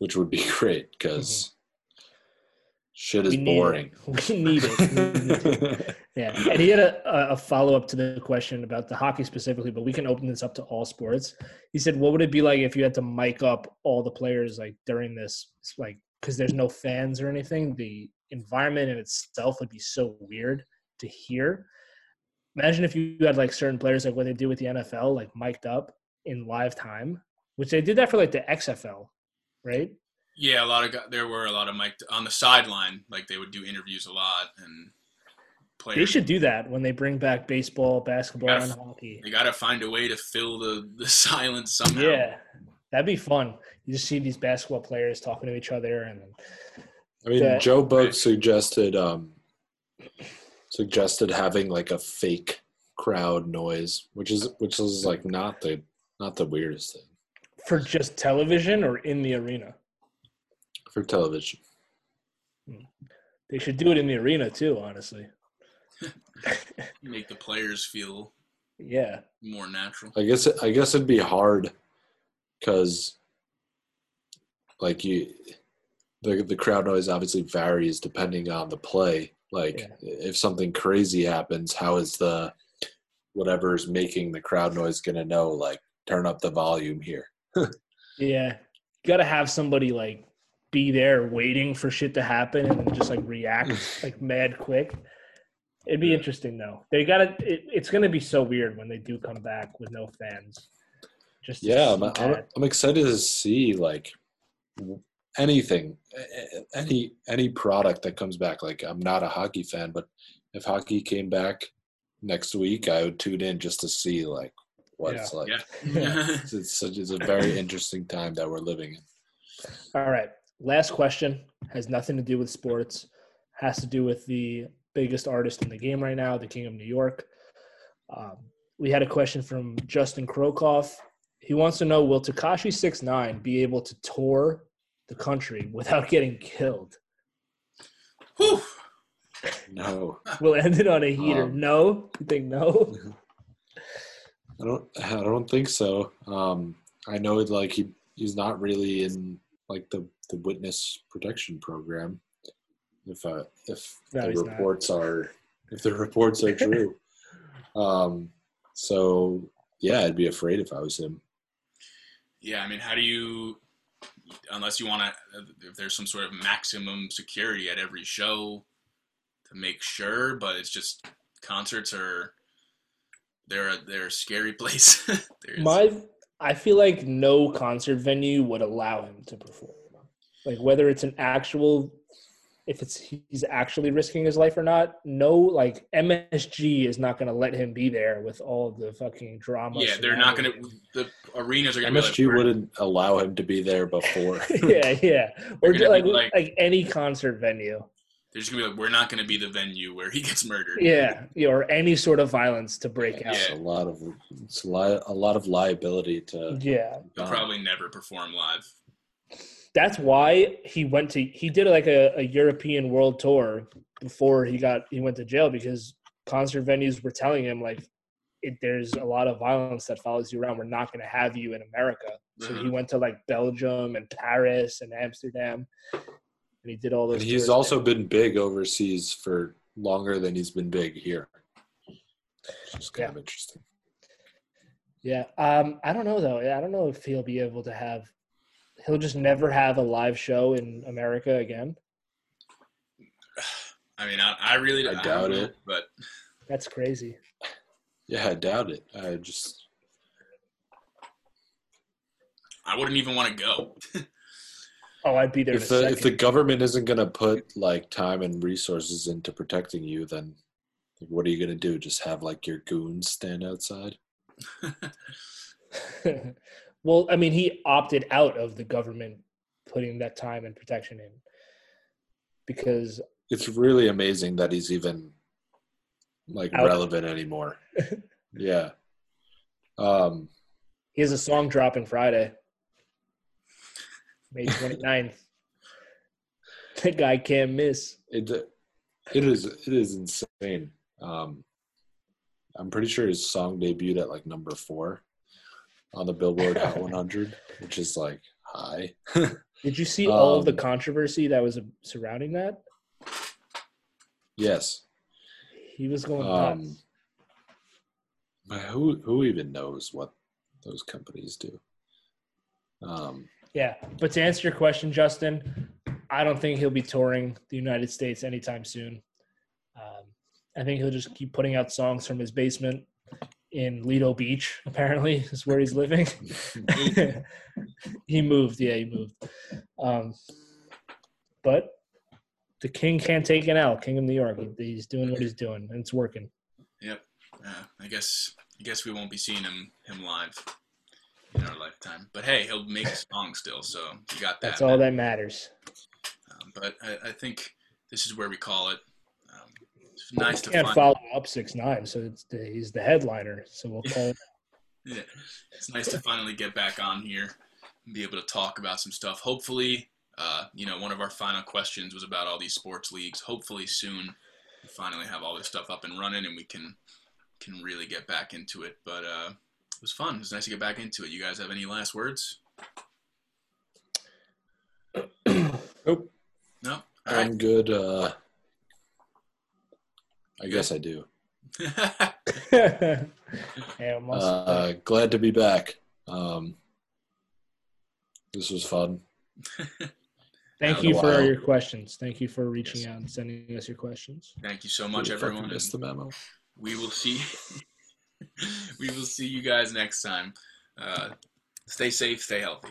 which would be great because mm-hmm. shit is We need it. boring. We need it. Yeah, and he had a, a follow up to the question about the hockey specifically, but we can open this up to all sports. He said, "What would it be like if you had to mic up all the players like during this, like because there's no fans or anything? The environment in itself would be so weird to hear. Imagine if you had like certain players like what they do with the NFL, like mic'd up in live time, which they did that for like the XFL, right? Yeah, a lot of there were a lot of Mike on the sideline. Like they would do interviews a lot, and players. They should do that when they bring back baseball, basketball, Yeah. and hockey. They got to find a way to fill the the silence somehow. Yeah, that'd be fun. You just see these basketball players talking to each other, and I mean, that- Joe Buck suggested um, suggested having like a fake crowd noise, which is which is like not the not the weirdest thing for just television or in the arena. for television. Hmm. They should do it in the arena too. Honestly, Make the players feel yeah, more natural. I guess I guess it'd be hard because like you the the crowd noise obviously varies depending on the play. Like Yeah. if something crazy happens, how is the whatever's making the crowd noise going to know like turn up the volume here? Yeah. You got to have somebody like be there waiting for shit to happen and just like react like mad quick. It'd be interesting though. They got to. It, it's going to be so weird when they do come back with no fans. Just Yeah, I'm, I'm. I'm excited to see like anything, any any product that comes back. Like I'm not a hockey fan, but if hockey came back next week, I would tune in just to see like what it's like. Yeah. It's, it's such it's a very interesting time that we're living in. All right. Last question has nothing to do with sports. Has to do with the biggest artist in the game right now, the King of New York. Um, we had a question from Justin Krokoff. He wants to know: Will Tekashi Six Nine be able to tour the country without getting killed? Whew. No, We'll end it on a heater. Um, no, you think no? I don't. I don't think so. Um, I know like he he's not really in like the the witness protection program. If uh, if No, the he's not. reports are if the reports are true, um, so yeah, I'd be afraid if I was him. Yeah, I mean, how do you, unless you want to, if there's some sort of maximum security at every show to make sure, but it's just concerts are, they're a, they're a scary place. My, I feel like no concert venue would allow him to perform. Like whether it's an actual, if it's he's actually risking his life or not. No, like MSG is not going to let him be there with all the fucking drama. yeah, they're not going to, the arenas are going to be like, MSG wouldn't allow him to be there before. yeah, yeah, or just like, like like- any concert venue. They're just going to be like, we're not going to be the venue where he gets murdered. Yeah, yeah, or any sort of violence to break out. It's a lot of it's a lot, a lot of liability to. Yeah, They'll Um, probably never perform live. that's why he went to he did like a, a European world tour before he got he went to jail because concert venues were telling him like it, there's a lot of violence that follows you around. We're not going to have you in America. So he Mhm. went to like Belgium and Paris and Amsterdam, and he did all those. And he's also there. been big overseas for longer than he's been big here. Which is kind Yeah. of interesting. yeah. Um, I don't know though. I don't know if he'll be able to have. He'll just never have a live show in America again. I mean, I, I really I doubt know, it. but That's crazy. Yeah, I doubt it. I just I wouldn't even want to go. Oh, I'd be there. if in a the if the government isn't going to put like time and resources into protecting you, then like, what are you going to do? Just have like your goons stand outside? well, I mean, he opted out of the government putting that time and protection in because It's really amazing that he's even like Out. relevant anymore. yeah. Um, he has a song dropping Friday, May 29th. that guy can't miss. it it is it is insane. Um, I'm pretty sure his song debuted at like number four on the Billboard Hot 100, which is like high. Did you see all of the Um, controversy that was surrounding that? yes. He was going Um, nuts. but who who even knows what those companies do? Um, Yeah, but to answer your question, Justin, I don't think he'll be touring the United States anytime soon. Um, I think he'll just keep putting out songs from his basement in Lido Beach. Apparently, is where he's living. he moved. Yeah, he moved. Um, but the king can't take an L. King of New York. He's doing what he's doing, and it's working. Yep. Uh, I guess I guess we won't be seeing him him live in our lifetime. But hey, he'll make songs still, so you got that. That's all that matters. Um, but I, I think this is where we call it. Um, it's nice to Can't find. follow up six nine, so it's the, he's the headliner. So we'll call it. Yeah, it's nice to finally get back on here and be able to talk about some stuff. Hopefully, uh, you know, one of our final questions was about all these sports leagues. Hopefully, soon we finally have all this stuff up and running and we can can really get back into it. But uh, was fun. It was nice to get back into it. You guys have any last words? nope. No. All right. I'm good. Uh, I guess I do. yeah. Uh, glad to be back. Um, this was fun. Thank you for while. your questions. Thank you for reaching Yes. out and sending us your questions. Thank you so much, Really everyone. Missed the memo. we will see we will see you guys next time uh, Stay safe, stay healthy.